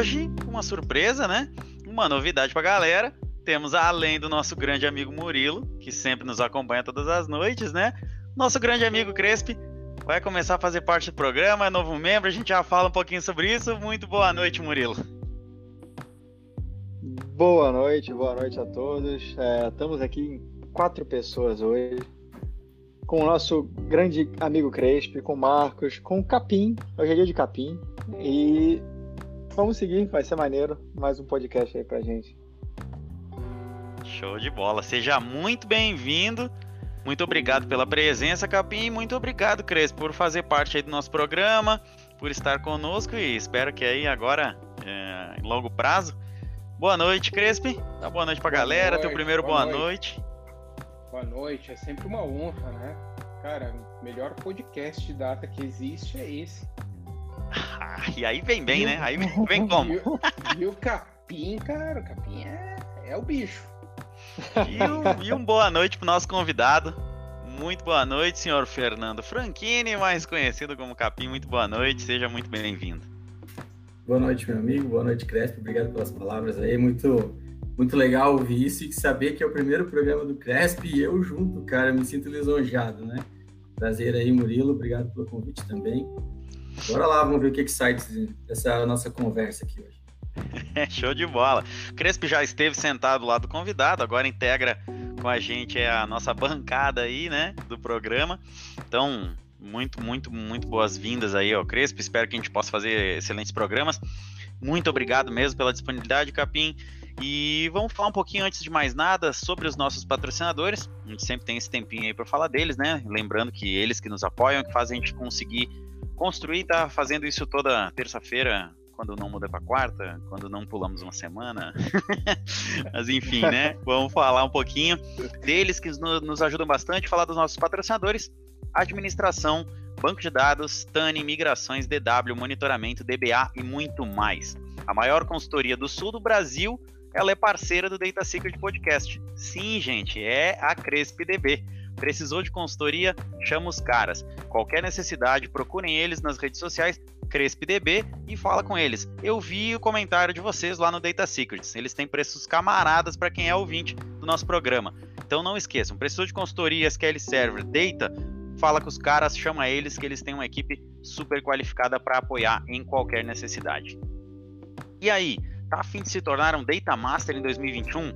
hoje, uma surpresa, né? Uma novidade pra galera. Temos, além do nosso grande amigo Murilo, que sempre nos acompanha todas as noites, né? Nosso grande amigo Crespi vai começar a fazer parte do programa, é novo membro, a gente já fala um pouquinho sobre isso. Muito boa noite, Murilo. Boa noite, boa noite a todos. É, estamos aqui em quatro pessoas hoje, com o nosso grande amigo Crespi, com o Marcos, com o Capim, hoje é dia de Capim, e vamos seguir, vai ser maneiro, mais um podcast aí pra gente. Show de bola, seja muito bem-vindo, muito obrigado pela presença, Capim, muito obrigado, Crespi, por fazer parte aí do nosso programa, por estar conosco e espero que aí agora, é, em longo prazo, Boa noite, Crespi. Dá boa noite pra boa galera. Noite, Teu primeiro boa, boa noite. noite. Boa noite. É sempre uma honra, né? Cara, o melhor podcast de data que existe é esse. Ah, e aí vem bem, né? Aí vem, vem como? E, o Capim, cara, o Capim é, é o bicho. E, o, e um boa noite pro nosso convidado. Muito boa noite, senhor Fernando Franchini, mais conhecido como Capim. Muito boa noite, seja muito bem-vindo. Boa noite, meu amigo. Boa noite, Crespo. Obrigado pelas palavras aí. Muito, muito legal ouvir isso e saber que é o primeiro programa do Crespo e eu junto, cara. Eu me sinto lisonjeado, né? Prazer aí, Murilo. Obrigado pelo convite também. Bora lá, vamos ver o que, que sai dessa nossa conversa aqui hoje. Show de bola. Crespo já esteve sentado lá do convidado, agora integra com a gente é a nossa bancada aí, né, do programa. Então, muito, muito, muito boas-vindas aí ao Crespo. Espero que a gente possa fazer excelentes programas. Muito obrigado mesmo pela disponibilidade, Capim. E vamos falar um pouquinho antes de mais nada sobre os nossos patrocinadores. A gente sempre tem esse tempinho aí para falar deles, né? Lembrando que eles que nos apoiam, que fazem a gente conseguir construir, tá fazendo isso toda terça-feira, quando não muda para quarta, quando não pulamos uma semana. Mas enfim, né? Vamos falar um pouquinho deles que nos ajudam bastante, falar dos nossos patrocinadores administração, banco de dados, TANI, migrações, DW, monitoramento, DBA e muito mais. A maior consultoria do sul do Brasil, ela é parceira do Data Secret Podcast. Sim, gente, é a CrespDB. Precisou de consultoria? Chama os caras. Qualquer necessidade, procurem eles nas redes sociais, CrespDB, e fala com eles. Eu vi o comentário de vocês lá no Data Secrets. Eles têm preços camaradas para quem é ouvinte do nosso programa. Então não esqueçam, precisou de consultoria, SQL Server, Data, fala com os caras, chama eles que eles têm uma equipe super qualificada para apoiar em qualquer necessidade. E aí, tá afim de se tornar um Data Master em 2021?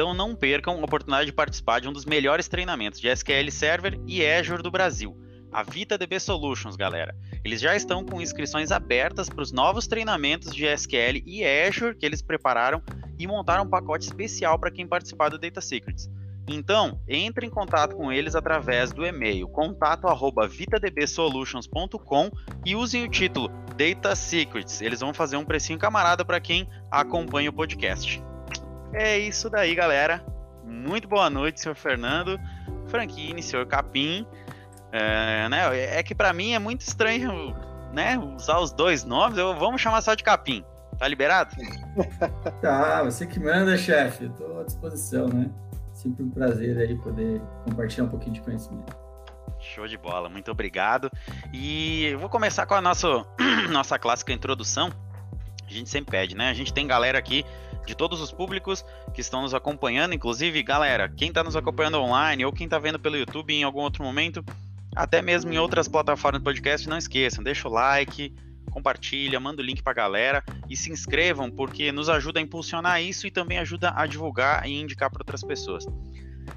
Então não percam a oportunidade de participar de um dos melhores treinamentos de SQL Server e Azure do Brasil, a VitaDB Solutions, galera. Eles já estão com inscrições abertas para os novos treinamentos de SQL e Azure que eles prepararam e montaram um pacote especial para quem participar do Data Secrets. Então, entre em contato com eles através do e-mail contato@vitadbsolutions.com e usem o título Data Secrets. Eles vão fazer um precinho camarada para quem acompanha o podcast. É isso daí, galera. Muito boa noite, senhor Fernando, Franquini, senhor Capim. É, né, é que para mim é muito estranho né, usar os dois nomes. Eu, vamos chamar só de Capim. Tá liberado? tá, você que manda, chefe. Tô à disposição, né? sempre um prazer aí poder compartilhar um pouquinho de conhecimento. Show de bola, muito obrigado. E eu vou começar com a nossa, nossa clássica introdução. A gente sempre pede, né? A gente tem galera aqui de todos os públicos que estão nos acompanhando, inclusive, galera, quem está nos acompanhando online ou quem está vendo pelo YouTube em algum outro momento, até mesmo em outras plataformas de podcast, não esqueçam, deixa o like, compartilha, manda o link para galera e se inscrevam, porque nos ajuda a impulsionar isso e também ajuda a divulgar e indicar para outras pessoas.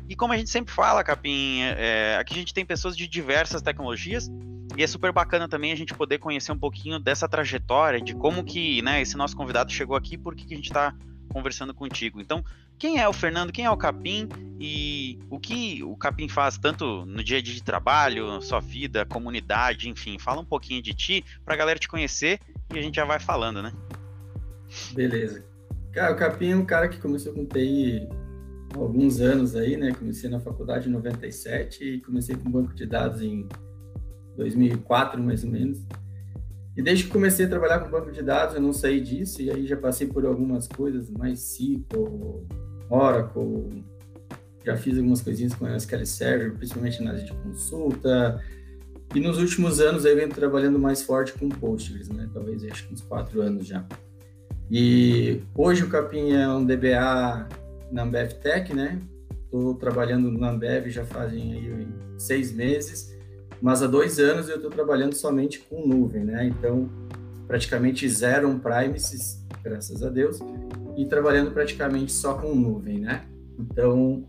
E como a gente sempre fala, Capim, é, aqui a gente tem pessoas de diversas tecnologias e é super bacana também a gente poder conhecer um pouquinho dessa trajetória, de como que né, esse nosso convidado chegou aqui, por que a gente está conversando contigo. Então, quem é o Fernando, quem é o Capim e o que o Capim faz tanto no dia a dia de trabalho, sua vida, comunidade, enfim. Fala um pouquinho de ti para a galera te conhecer e a gente já vai falando, né? Beleza. Cara, o Capim é um cara que começou com TI há alguns anos aí, né? Comecei na faculdade em 97 e comecei com banco de dados em 2004, mais ou menos. E desde que comecei a trabalhar com banco de dados, eu não saí disso, e aí já passei por algumas coisas, mais SQL, Oracle, já fiz algumas coisinhas com SQL Server, principalmente na área de consulta, e nos últimos anos eu venho trabalhando mais forte com Postgres, né? Talvez acho que uns quatro anos já. E hoje o Capim é um DBA na Ambev Tech, né? Estou trabalhando na Ambev já fazem aí seis meses, mas há dois anos eu estou trabalhando somente com nuvem, né? Então, praticamente zero on-premises, graças a Deus, e trabalhando praticamente só com nuvem, né? Então,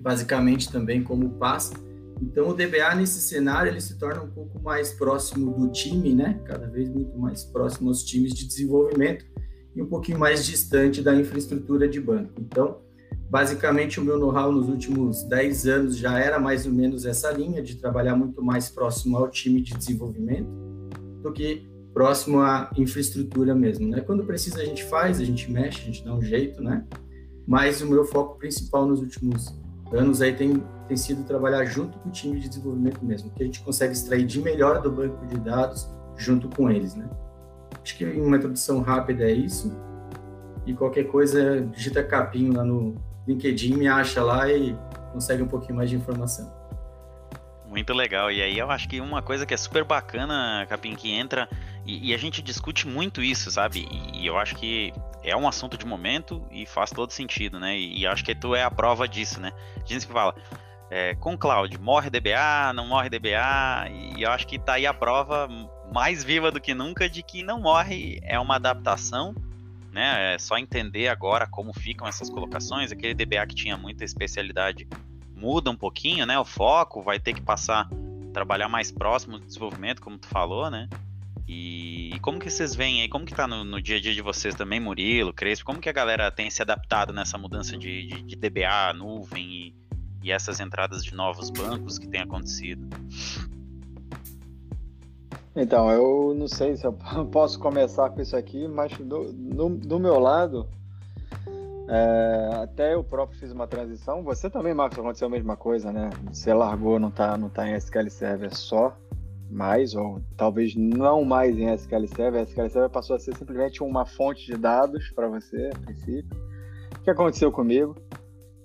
basicamente também como PaaS. Então, o DBA nesse cenário ele se torna um pouco mais próximo do time, né? Cada vez muito mais próximo aos times de desenvolvimento e um pouquinho mais distante da infraestrutura de banco. Então, basicamente, o meu know-how nos últimos 10 anos já era mais ou menos essa linha de trabalhar muito mais próximo ao time de desenvolvimento do que próximo à infraestrutura mesmo, né? Quando precisa a gente faz, a gente mexe, a gente dá um jeito, né? Mas o meu foco principal nos últimos anos aí tem, tem sido trabalhar junto com o time de desenvolvimento mesmo, que a gente consegue extrair de melhor do banco de dados junto com eles, né? Acho que uma introdução rápida é isso. E qualquer coisa, digita capim lá no LinkedIn, me acha lá e consegue um pouquinho mais de informação. Muito legal. E aí eu acho que uma coisa que é super bacana, Capim, que entra, e, e a gente discute muito isso, sabe? E, e, eu acho que é um assunto de momento e faz todo sentido, né? E, e acho que tu é a prova disso, né? Gente fala, é, com cloud, morre DBA, não morre DBA, e eu acho que tá aí a prova mais viva do que nunca de que não morre é uma adaptação, né? É só entender agora como ficam essas colocações. Aquele DBA que tinha muita especialidade muda um pouquinho, né? O foco vai ter que passar trabalhar mais próximo do desenvolvimento, como tu falou, né? E, como que vocês veem aí, como que tá no, no, dia a dia de vocês também, Murilo, Crespo, como que a galera tem se adaptado nessa mudança de, de, de DBA, nuvem e, e essas entradas de novos bancos que tem acontecido? Então, eu não sei se eu posso começar com isso aqui, mas do, do, do meu lado, é, até eu próprio fiz uma transição. Você também, Marcos, aconteceu a mesma coisa, né? Você largou, não tá, não tá em SQL Server só, mais, ou talvez não mais em SQL Server. A SQL Server passou a ser simplesmente uma fonte de dados para você, a princípio. O que aconteceu comigo?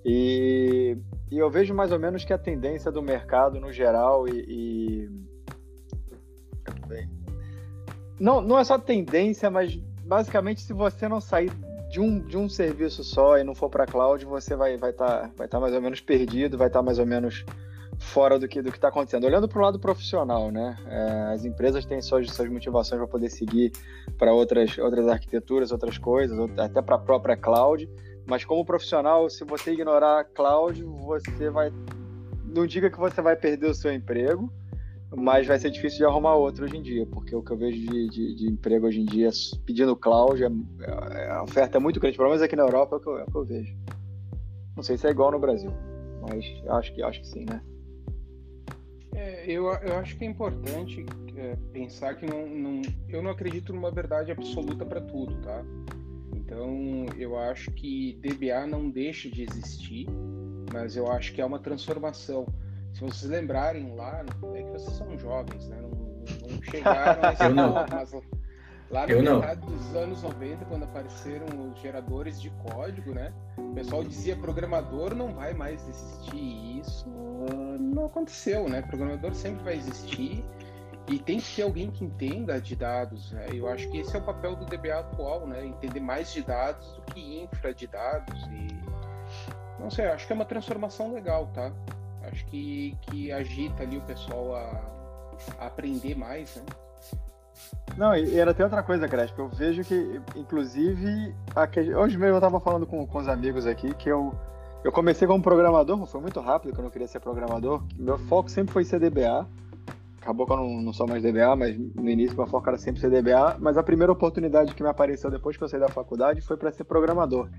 E, e, eu vejo mais ou menos que a tendência do mercado no geral e, e não, não é só tendência, mas basicamente se você não sair de um, de um serviço só e não for para cloud, você vai estar vai tá, vai tá mais ou menos perdido, vai estar tá mais ou menos fora do que do está acontecendo. Olhando para o lado profissional, né? É, as empresas têm suas, suas motivações para poder seguir para outras, outras arquiteturas, outras coisas, até para a própria cloud. Mas como profissional, se você ignorar a cloud, você vai. Não diga que você vai perder o seu emprego, mas vai ser difícil de arrumar outro hoje em dia, porque o que eu vejo de, de, de emprego hoje em dia pedindo cloud, é, é, a oferta é muito grande, pelo menos aqui na Europa é o, que eu, é o que eu vejo. Não sei se é igual no Brasil, mas acho que, acho que sim, né? É, eu, eu acho que é importante é, pensar que não, não, eu não acredito numa verdade absoluta para tudo, tá? Então, eu acho que DBA não deixa de existir, mas eu acho que é uma transformação se vocês lembrarem lá, é que vocês são jovens, né? Não, não chegaram a esse Eu não. mas lá no metade dos anos 90, quando apareceram os geradores de código, né? O pessoal dizia programador não vai mais existir. E isso não aconteceu, né? Programador sempre vai existir. E tem que ter alguém que entenda de dados, né? Eu acho que esse é o papel do DBA atual, né? Entender mais de dados do que infra de dados e não sei, acho que é uma transformação legal, tá? Acho que, que agita ali o pessoal a, a aprender mais, né? Não, e era até outra coisa, Crespo. Eu vejo que, inclusive, hoje mesmo eu estava falando com, com os amigos aqui que eu, eu comecei como programador, foi muito rápido que eu não queria ser programador. Meu foco sempre foi ser DBA. Acabou que eu não, não sou mais DBA, mas no início meu foco era sempre ser DBA. Mas a primeira oportunidade que me apareceu depois que eu saí da faculdade foi para ser programador.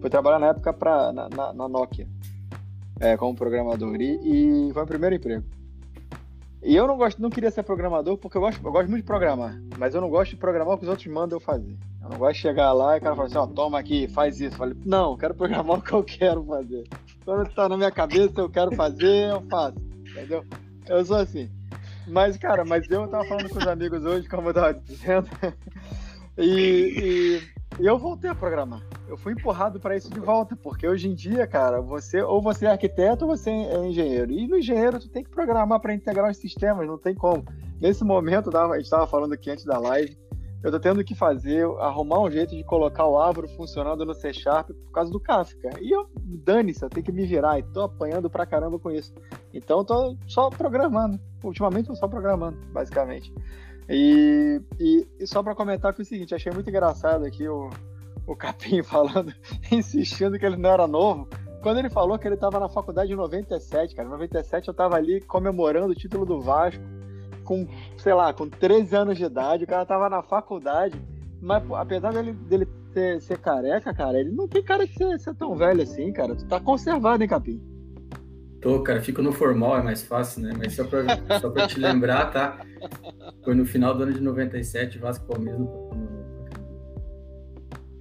Fui trabalhar na época pra, na, na, na Nokia é, como programador. E, e, foi o primeiro emprego. E eu não gosto, não queria ser programador porque eu gosto, eu gosto muito de programar, mas eu não gosto de programar o que os outros mandam eu fazer. Eu não gosto de chegar lá e o cara fala assim, ó, toma aqui, faz isso. Eu falei, não, quero programar o que eu quero fazer. Quando tá na minha cabeça, eu quero fazer, eu faço. Entendeu? Eu sou assim. Mas, cara, mas eu tava falando com os amigos hoje, como eu tava dizendo, e, e, e eu voltei a programar eu fui empurrado para isso de volta, porque hoje em dia, cara, você ou você é arquiteto ou você é engenheiro. E no engenheiro tu tem que programar para integrar os sistemas, não tem como. Nesse momento, a gente estava falando aqui antes da live, eu tô tendo que fazer, arrumar um jeito de colocar o Avro funcionando no C Sharp por causa do Kafka. E eu, dane-se, eu tenho que me virar e tô apanhando pra caramba com isso. Então eu tô só programando. Ultimamente eu só programando, basicamente. E, e, e só para comentar com o seguinte, achei muito engraçado aqui o, o Capim falando, insistindo que ele não era novo. Quando ele falou que ele estava na faculdade em 97, cara, em 97 eu estava ali comemorando o título do Vasco com, sei lá, com 13 anos de idade, o cara tava na faculdade, mas apesar dele, dele ser, ser careca, cara, ele não tem cara de ser, ser, tão velho assim, cara. Tu tá conservado, hein, Capim? Tô, cara, fico no formal, é mais fácil, né? Mas só pra, só pra te lembrar, tá? Foi no final do ano de 97, Vasco Palmeiras no...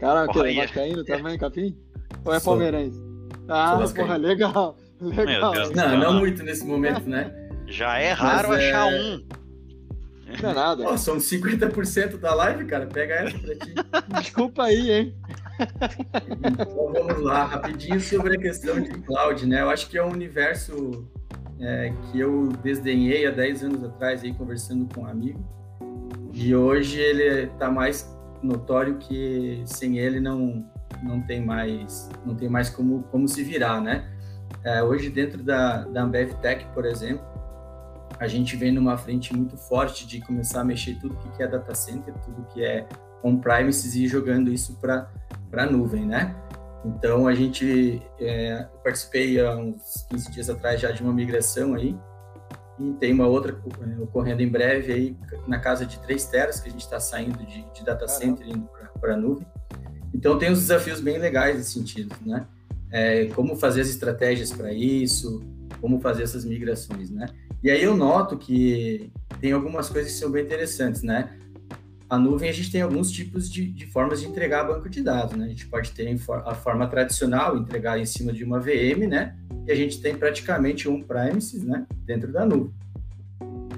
Cara, o que? Vascaíno também, Capim? Ou é Sou. palmeirense? Ah, porra, legal. Legal. Não, não muito nesse momento, né? Já é raro Mas, achar é... um. Não é nada. Pô, são 50% da live, cara. Pega essa pra ti. Desculpa aí, hein? Então vamos lá, rapidinho sobre a questão de cloud, né? Eu acho que é um universo é, que eu desdenhei há 10 anos atrás aí conversando com um amigo. E hoje ele está mais notório que sem ele não não tem mais não tem mais como como se virar, né? É, hoje dentro da da Ambev Tech, por exemplo, a gente vem numa frente muito forte de começar a mexer tudo que é data center, tudo que é on-premises e jogando isso para a nuvem, né? Então, a gente é, participei há uns 15 dias atrás já de uma migração aí, e tem uma outra é, ocorrendo em breve aí, na casa de 3 teras, que a gente está saindo de, de, data center indo para a nuvem. Então, tem uns desafios bem legais nesse sentido, né? É, como fazer as estratégias para isso, como fazer essas migrações, né? E aí eu noto que tem algumas coisas que são bem interessantes, né? A nuvem, a gente tem alguns tipos de, de formas de entregar banco de dados, né? A gente pode ter a forma tradicional, entregar em cima de uma VM, né? E a gente tem praticamente um premises, né? Dentro da nuvem.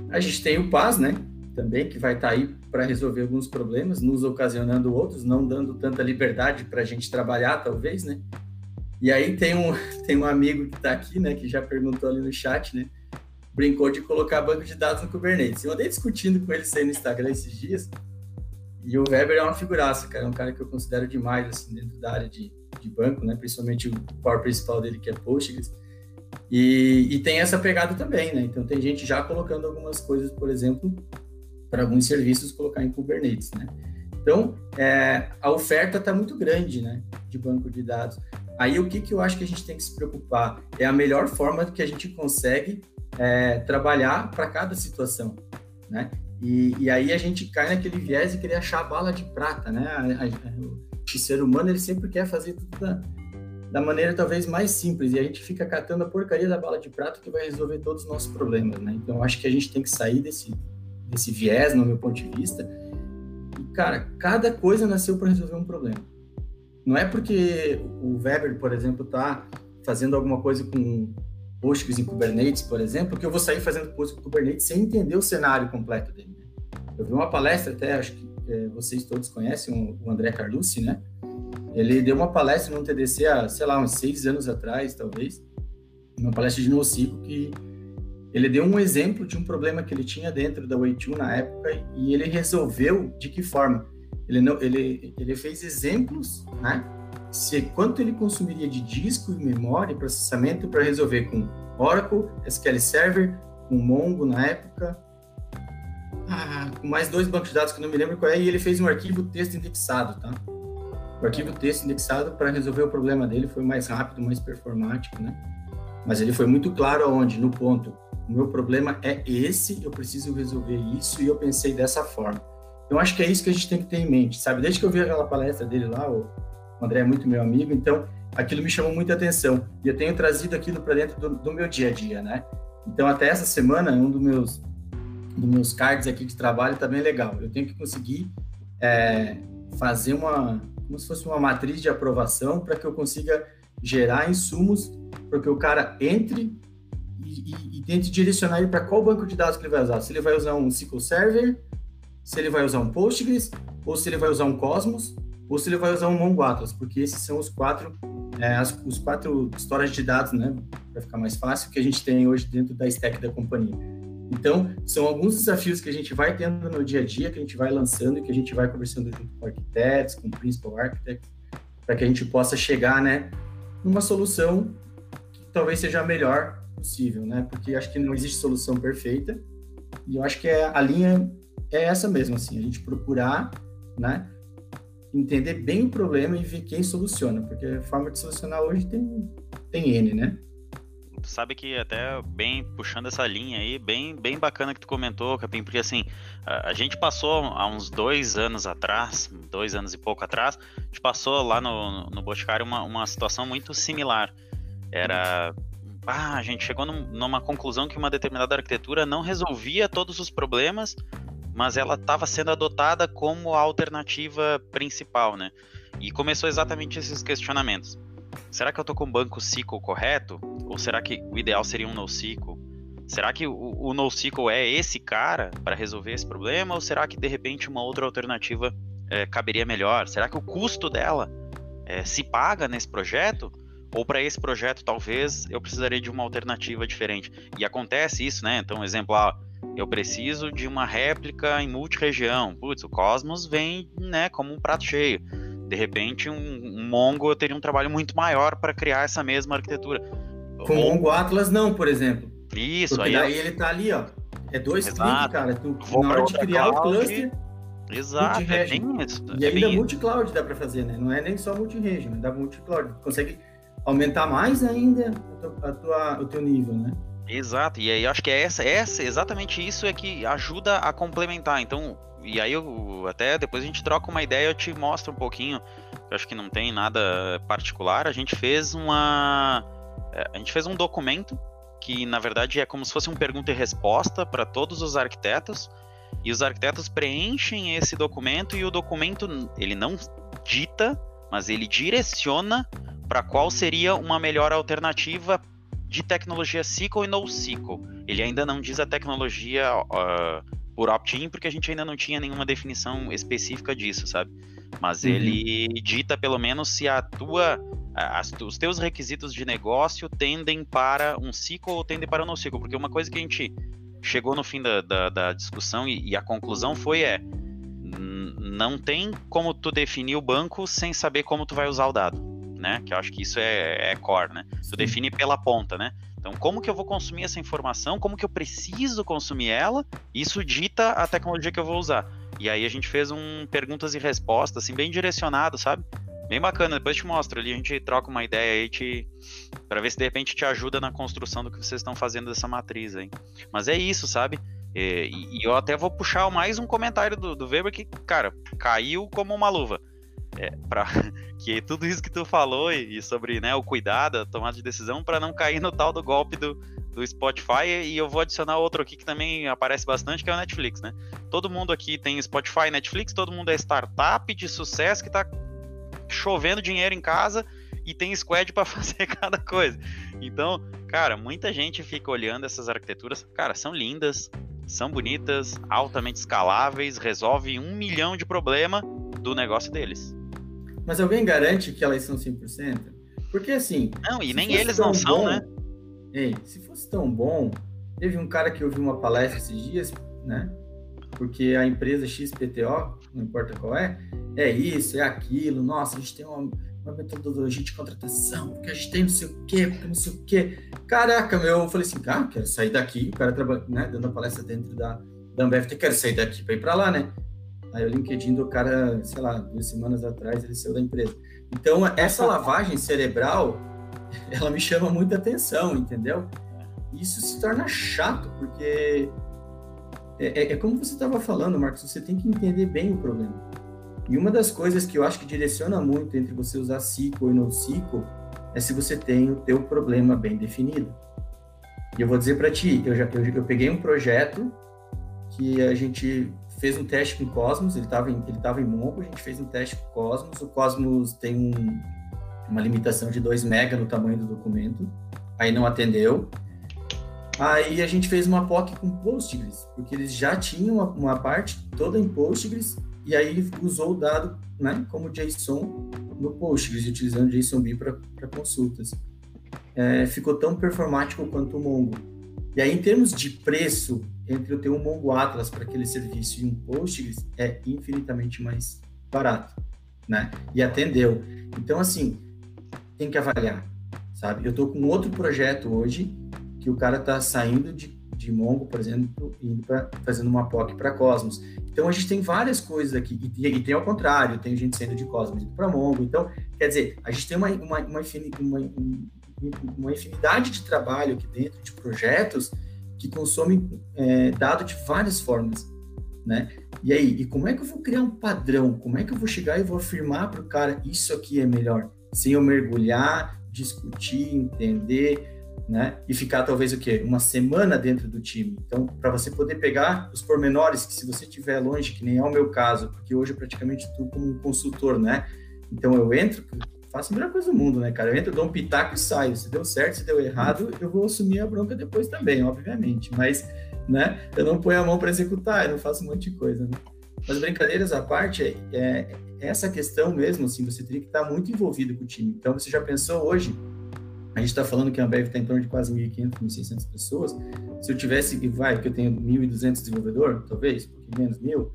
A gente tem o PaaS, né? Também, que vai estar tá aí para resolver alguns problemas, nos ocasionando outros, não dando tanta liberdade para a gente trabalhar, talvez, né? E aí tem um, tem um amigo que está aqui, né? Que já perguntou ali no chat, né? brincou de colocar banco de dados no Kubernetes. Eu andei discutindo com ele aí no Instagram esses dias. E o Weber é uma figuraça, cara. É um cara que eu considero demais, assim, dentro da área de, de banco, né? Principalmente o core principal dele, que é Postgres. E, e tem essa pegada também, né? Então, tem gente já colocando algumas coisas, por exemplo, para alguns serviços colocar em Kubernetes, né? Então, é, a oferta está muito grande, né? De banco de dados. Aí, o que, que eu acho que a gente tem que se preocupar? É a melhor forma que a gente consegue é, trabalhar para cada situação, né? E, e, aí a gente cai naquele viés de querer achar a bala de prata, né? A, a, o ser humano ele sempre quer fazer tudo da, da, maneira talvez mais simples e a gente fica catando a porcaria da bala de prata que vai resolver todos os nossos problemas, né? Então acho que a gente tem que sair desse desse viés, no meu ponto de vista. E cara, cada coisa nasceu para resolver um problema. Não é porque o Weber, por exemplo, está fazendo alguma coisa com Postgres em Kubernetes, por exemplo, que eu vou sair fazendo Postgres em Kubernetes sem entender o cenário completo dele. Eu vi uma palestra até, acho que é, vocês todos conhecem, o André Carlucci, né? Ele deu uma palestra no TDC há, sei lá, uns seis anos atrás, talvez, uma palestra de NoCiclo, que ele deu um exemplo de um problema que ele tinha dentro da Way2 na época e ele resolveu de que forma. Ele, não, ele, ele fez exemplos, né? se quanto ele consumiria de disco e memória e processamento para resolver com Oracle, SQL Server, com Mongo na época, mais dois bancos de dados que eu não me lembro qual é, e ele fez um arquivo texto indexado, tá? O arquivo texto indexado para resolver o problema dele foi mais rápido, mais performático, né? Mas ele foi muito claro aonde, no ponto, o meu problema é esse, eu preciso resolver isso e eu pensei dessa forma. Eu acho que é isso que a gente tem que ter em mente, sabe? Desde que eu vi aquela palestra dele lá, o André é muito meu amigo, então aquilo me chamou muita atenção. E eu tenho trazido aquilo para dentro do, do, meu dia a dia, né? Então, até essa semana, um dos meus, dos meus cards aqui de trabalho está bem legal. Eu tenho que conseguir é, fazer uma, como se fosse uma matriz de aprovação para que eu consiga gerar insumos para que o cara entre e, e, e tente direcionar ele para qual banco de dados que ele vai usar. Se ele vai usar um SQL Server, se ele vai usar um Postgres, ou se ele vai usar um Cosmos, ou se ele vai usar um Mongo Atlas, porque esses são os quatro, é, as, os quatro histórias de dados, né, para ficar mais fácil, que a gente tem hoje dentro da stack da companhia. Então, são alguns desafios que a gente vai tendo no dia a dia, que a gente vai lançando e que a gente vai conversando com arquitetos, com principal architects, para que a gente possa chegar, né, numa solução que talvez seja a melhor possível, né? Porque acho que não existe solução perfeita. E eu acho que é, a linha é essa mesmo, assim, a gente procurar, né, entender bem o problema e ver quem soluciona, porque a forma de solucionar hoje tem, tem N, né? Tu sabe que até bem puxando essa linha aí, bem, bem bacana que tu comentou, Capim, porque assim, a, a, gente passou há uns dois anos atrás, dois anos e pouco atrás, a gente passou lá no, no Boticário uma, uma situação muito similar. Era. Ah, a gente chegou num, numa conclusão que uma determinada arquitetura não resolvia todos os problemas, mas ela estava sendo adotada como a alternativa principal, né? E começou exatamente esses questionamentos. Será que eu estou com o banco SQL correto? Ou será que o ideal seria um NoSQL? Será que o, o NoSQL é esse cara para resolver esse problema? Ou será que de repente uma outra alternativa é, caberia melhor? Será que o custo dela é, se paga nesse projeto? Ou para esse projeto talvez eu precisaria de uma alternativa diferente? E acontece isso, né? Então, exemplo, ah, eu preciso de uma réplica em multi-região. Putz, o Cosmos vem né, como um prato cheio. De repente, um, um Mongo teria um trabalho muito maior para criar essa mesma arquitetura. Com o Mongo Atlas, não, por exemplo. Isso, Porque aí. Daí ele tá ali, ó. É dois cliques, cara. Tu, na hora de criar cloud, o cluster. Exato, é bem isso. E é ainda multi-cloud dá para fazer, né? Não é nem só multi-region, dá multi-cloud. Consegue aumentar mais ainda a tua, o teu nível, né? Exato, e aí acho que é essa, essa, exatamente isso é que ajuda a complementar. Então, e aí eu até depois a gente troca uma ideia, eu te mostro um pouquinho. Eu acho que não tem nada particular. A gente fez uma é, a gente fez um documento que na verdade é como se fosse um pergunta e resposta para todos os arquitetos. E os arquitetos preenchem esse documento e o documento ele não dita, mas ele direciona para qual seria uma melhor alternativa de tecnologia SQL e NoSQL. Ele ainda não diz a tecnologia uh, por opt-in, porque a gente ainda não tinha nenhuma definição específica disso, sabe? Mas uhum. ele dita pelo menos se a tua, as, os teus requisitos de negócio tendem para um SQL ou tendem para um NoSQL, porque uma coisa que a gente chegou no fim da, da, da discussão e, e, a conclusão foi é não tem como tu definir o banco sem saber como tu vai usar o dado, né? Que eu acho que isso é, é core, né? Tu define pela ponta, né? Então, como que eu vou consumir essa informação? Como que eu preciso consumir ela? Isso dita a tecnologia que eu vou usar. E aí a gente fez um perguntas e respostas, assim, bem direcionado, sabe? Bem bacana, depois te mostro ali, a gente troca uma ideia aí te... para ver se de repente te ajuda na construção do que vocês estão fazendo dessa matriz aí. Mas é isso, sabe? E, e eu até vou puxar mais um comentário do, do Weber que, cara, caiu como uma luva é, para que tudo isso que tu falou e, e, sobre né, o cuidado, a tomada de decisão, para não cair no tal do golpe do, do Spotify. E eu vou adicionar outro aqui que também aparece bastante, que é o Netflix, né? Todo mundo aqui tem Spotify, Netflix, todo mundo é startup de sucesso que está chovendo dinheiro em casa e tem squad para fazer cada coisa. Então, cara, muita gente fica olhando essas arquiteturas, cara, são lindas, são bonitas, altamente escaláveis, resolve um milhão de problema do negócio deles. Mas alguém garante que elas são 100%? Porque assim. Não, e nem eles não são, bom, né? Ei, se fosse tão bom, teve um cara que ouviu uma palestra esses dias, né? Porque a empresa XPTO, não importa qual é, é isso, é aquilo, nossa, a gente tem uma, uma metodologia de contratação, porque a gente tem não sei o quê, porque não sei o quê. Caraca, meu, eu falei assim, cara, quero sair daqui, o cara trabalha, né, dando a palestra dentro da, da Ambev, quero sair daqui para ir para lá, né? Aí o LinkedIn do cara, sei lá, duas semanas atrás ele saiu da empresa. Então, essa lavagem cerebral, ela me chama muita atenção, entendeu? Isso se torna chato, porque é, é, é como você estava falando, Marcos, você tem que entender bem o problema. E uma das coisas que eu acho que direciona muito entre você usar SQL e NoSQL é se você tem o teu problema bem definido. E eu vou dizer para ti, eu já eu, eu peguei um projeto que a gente fez um teste com o Cosmos, ele estava em, ele tava em Mongo, a gente fez um teste com o Cosmos, o Cosmos tem um, uma limitação de 2 MB no tamanho do documento, aí não atendeu. Aí a gente fez uma POC com Postgres, porque eles já tinham uma, uma parte toda em Postgres, e aí usou o dado né, como JSON no Postgres, utilizando JSONB para consultas. É, ficou tão performático quanto o Mongo. E aí, em termos de preço, entre eu ter um Mongo Atlas para aquele serviço e um Postgres, é infinitamente mais barato, né? E atendeu. Então, assim, tem que avaliar, sabe? Eu estou com outro projeto hoje que o cara está saindo de, de Mongo, por exemplo, indo para fazendo uma POC para Cosmos. Então, a gente tem várias coisas aqui, e, e, tem ao contrário, tem gente saindo de Cosmos indo para Mongo. Então, quer dizer, a gente tem uma, uma, uma, uma, uma infinidade de trabalho aqui dentro, de projetos, que consomem é, dado de várias formas, né? E aí, e como é que eu vou criar um padrão? Como é que eu vou chegar e vou afirmar para o cara isso aqui é melhor? Sem eu mergulhar, discutir, entender, né? E ficar talvez o quê? Uma semana dentro do time. Então, para você poder pegar os pormenores que se você estiver longe, que nem é o meu caso, porque hoje eu praticamente estou como um consultor, né? Então eu entro, faço a melhor coisa do mundo, né, cara? Eu entro, dou um pitaco e saio. Se deu certo, se deu errado, eu vou assumir a bronca depois também, obviamente. Mas, né, eu não ponho a mão para executar, eu não faço um monte de coisa, né? Mas brincadeiras à parte, é, é, essa questão mesmo, assim, você teria que estar muito envolvido com o time. Então, você já pensou hoje, a gente está falando que a Ambev está em torno de quase 1.500, 1.600 pessoas. Se eu tivesse, vai, que eu tenho 1.200 desenvolvedores, talvez, um pouquinho menos, mil,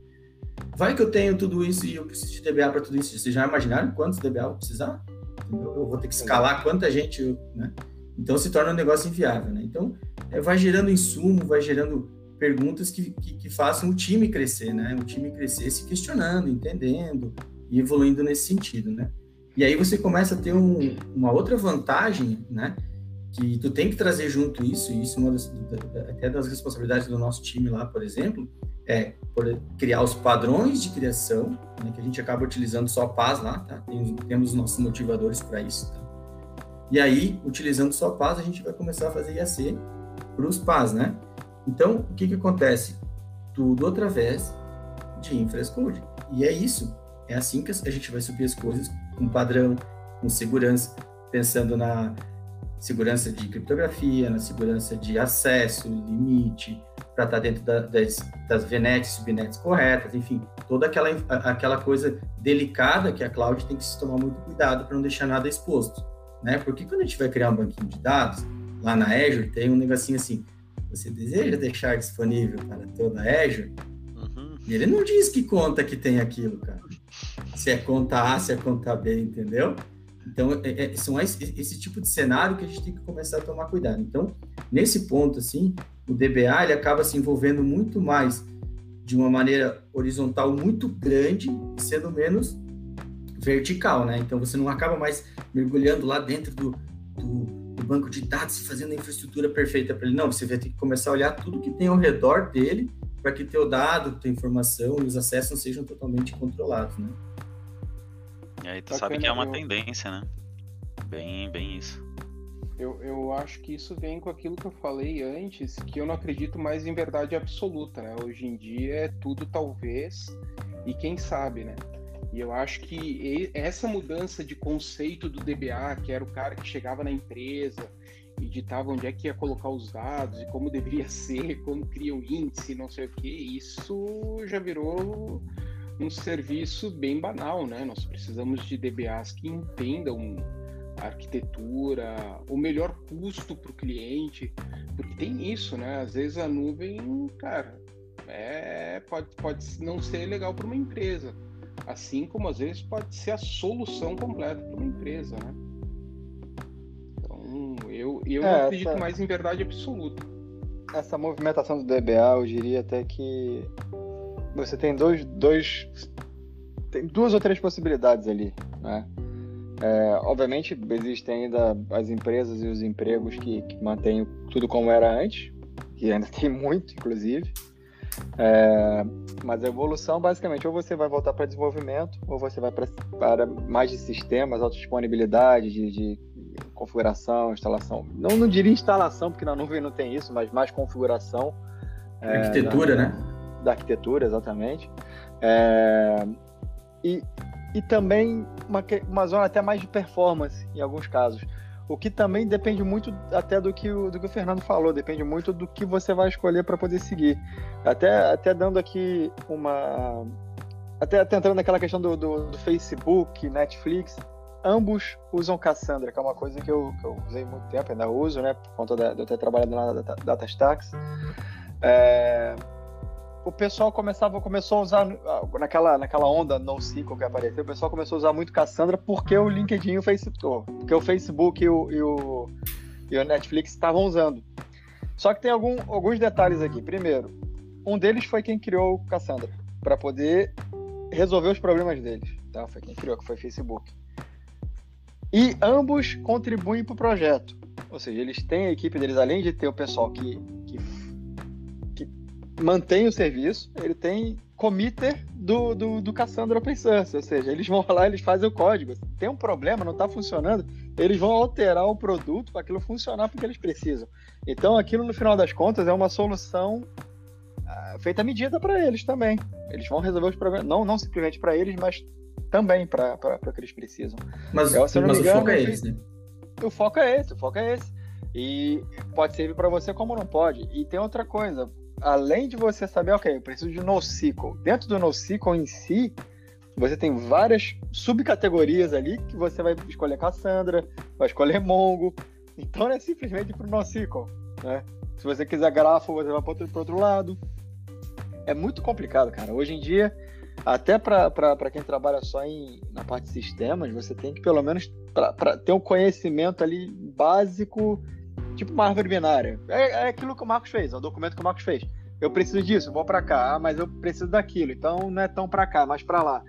Vai que eu tenho tudo isso e eu preciso de DBA para tudo isso. Vocês já imaginaram quantos DBA eu vou precisar? Eu vou ter que escalar quanta gente, né? Então se torna um negócio inviável, né? Então é, vai gerando insumo, vai gerando perguntas que, que, que, façam o time crescer, né? O time crescer se questionando, entendendo e evoluindo nesse sentido, né? E aí você começa a ter um, uma outra vantagem, né? Que tu tem que trazer junto isso, e isso é uma das, até das responsabilidades do nosso time lá, por exemplo, é criar os padrões de criação, né, que a gente acaba utilizando só Paz lá, tá? Tem, temos nossos motivadores para isso, tá? E aí, utilizando só Paz, a gente vai começar a fazer IAC para os Paz, né? Então, o que que acontece? Tudo através de infraestrutura. E é isso. É assim que a gente vai subir as coisas com padrão, com segurança, pensando na segurança de criptografia, na segurança de acesso, limite, para estar tá dentro da, das, das VNets, subnets corretas, enfim, toda aquela, aquela coisa delicada que a cloud tem que se tomar muito cuidado para não deixar nada exposto, né? Porque quando a gente vai criar um banquinho de dados, lá na Azure tem um negocinho assim, você deseja deixar disponível para toda a Azure? Uhum. E ele não diz que conta que tem aquilo, cara. Se é conta A, se é conta B, entendeu? Então, é, é, são esse, esse, tipo de cenário que a gente tem que começar a tomar cuidado. Então, nesse ponto, assim, o DBA ele acaba se envolvendo muito mais de uma maneira horizontal muito grande, sendo menos vertical, né? Então, você não acaba mais mergulhando lá dentro do, do, do banco de dados fazendo a infraestrutura perfeita para ele. Não, você vai ter que começar a olhar tudo que tem ao redor dele para que teu dado, tua informação e os acessos sejam totalmente controlados, né? E aí tu Bacana, sabe que é uma eu... tendência, né? Bem, bem isso. Eu, eu acho que isso vem com aquilo que eu falei antes, que eu não acredito mais em verdade absoluta, né? Hoje em dia é tudo talvez e quem sabe, né? E eu acho que essa mudança de conceito do DBA, que era o cara que chegava na empresa e ditava onde é que ia colocar os dados e como deveria ser, como cria o índice, não sei o que, isso já virou um serviço bem banal, né? Nós precisamos de DBAs que entendam a arquitetura, o melhor custo para o cliente, porque tem isso, né? Às vezes a nuvem, cara, é, pode, pode não ser legal para uma empresa, assim como às vezes pode ser a solução completa para uma empresa, né? Então, eu, eu é, não acredito essa, mais em verdade absoluta. Essa movimentação do DBA, eu diria até que você tem dois, dois tem duas ou três possibilidades ali, né? É, obviamente existem ainda as empresas e os empregos que, que mantêm tudo como era antes, que ainda tem muito, inclusive. É, mas a evolução, basicamente, ou você vai voltar para desenvolvimento, ou você vai para mais de sistemas, autodisponibilidade, de, de configuração, instalação. Não, não diria instalação, porque na nuvem não tem isso, mas mais configuração. É, arquitetura, da, né? Da arquitetura, exatamente. É, e, e também uma, uma zona até mais de performance, em alguns casos. O que também depende muito até do que o, do que o Fernando falou, depende muito do que você vai escolher para poder seguir. Até, até dando aqui uma. Até, entrando naquela questão do, do, do Facebook, Netflix, ambos usam Cassandra, que é uma coisa que eu, que eu usei muito tempo, ainda uso, né? Por conta de eu ter trabalhado na DataStax. É, o pessoal começava, começou a usar, naquela, naquela onda NoSQL que apareceu, o pessoal começou a usar muito Cassandra porque o LinkedIn e o Facebook, porque o Facebook e o, e o, e o Netflix estavam usando. Só que tem algum, alguns detalhes aqui. Primeiro, um deles foi quem criou o Cassandra, para poder resolver os problemas deles. Tá? Foi quem criou, que foi o Facebook. E ambos contribuem para o projeto. Ou seja, eles têm a equipe deles, além de ter o pessoal que, que mantém o serviço, ele tem committer do, do, do Cassandra Open Source. Ou seja, eles vão lá, eles fazem o código. Tem um problema, não está funcionando, eles vão alterar o produto para aquilo funcionar porque eles precisam. Então, aquilo, no final das contas, é uma solução uh, feita à medida para eles também. Eles vão resolver os problemas, não, não simplesmente para eles, mas também para o que eles precisam. Mas, Eu, mas engano, o foco é esse, né? O foco é esse, o foco é esse. E pode servir para você como não pode. E tem outra coisa, além de você saber, ok, eu preciso de NoSQL. Dentro do NoSQL em si, você tem várias subcategorias ali que você vai escolher Cassandra, vai escolher Mongo. Então não é simplesmente para o NoSQL. Né? Se você quiser grafo, você vai para outro, outro lado. É muito complicado, cara. Hoje em dia, até para quem trabalha só em, na parte de sistemas, você tem que pelo menos pra, pra ter um conhecimento ali básico, tipo uma árvore binária. É, é aquilo que o Marcos fez, é o documento que o Marcos fez. Eu preciso disso, vou para cá, mas eu preciso daquilo, então não é tão para cá, mas para lá.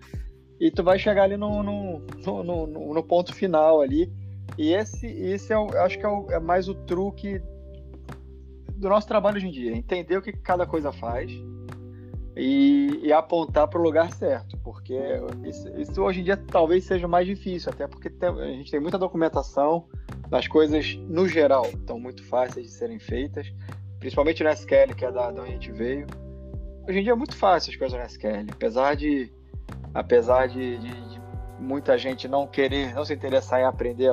E tu vai chegar ali no, no, no, no, no ponto final ali. E esse, esse é, o, acho que é, o, é mais o truque do nosso trabalho hoje em dia, entender o que cada coisa faz e, e apontar para o lugar certo, porque isso, isso, hoje em dia talvez seja mais difícil, até porque tem, a gente tem muita documentação, as coisas no geral estão muito fáceis de serem feitas, principalmente no SQL, que é da, da onde a gente veio. Hoje em dia é muito fácil as coisas no SQL, apesar de apesar de, de, de muita gente não querer, não se interessar em aprender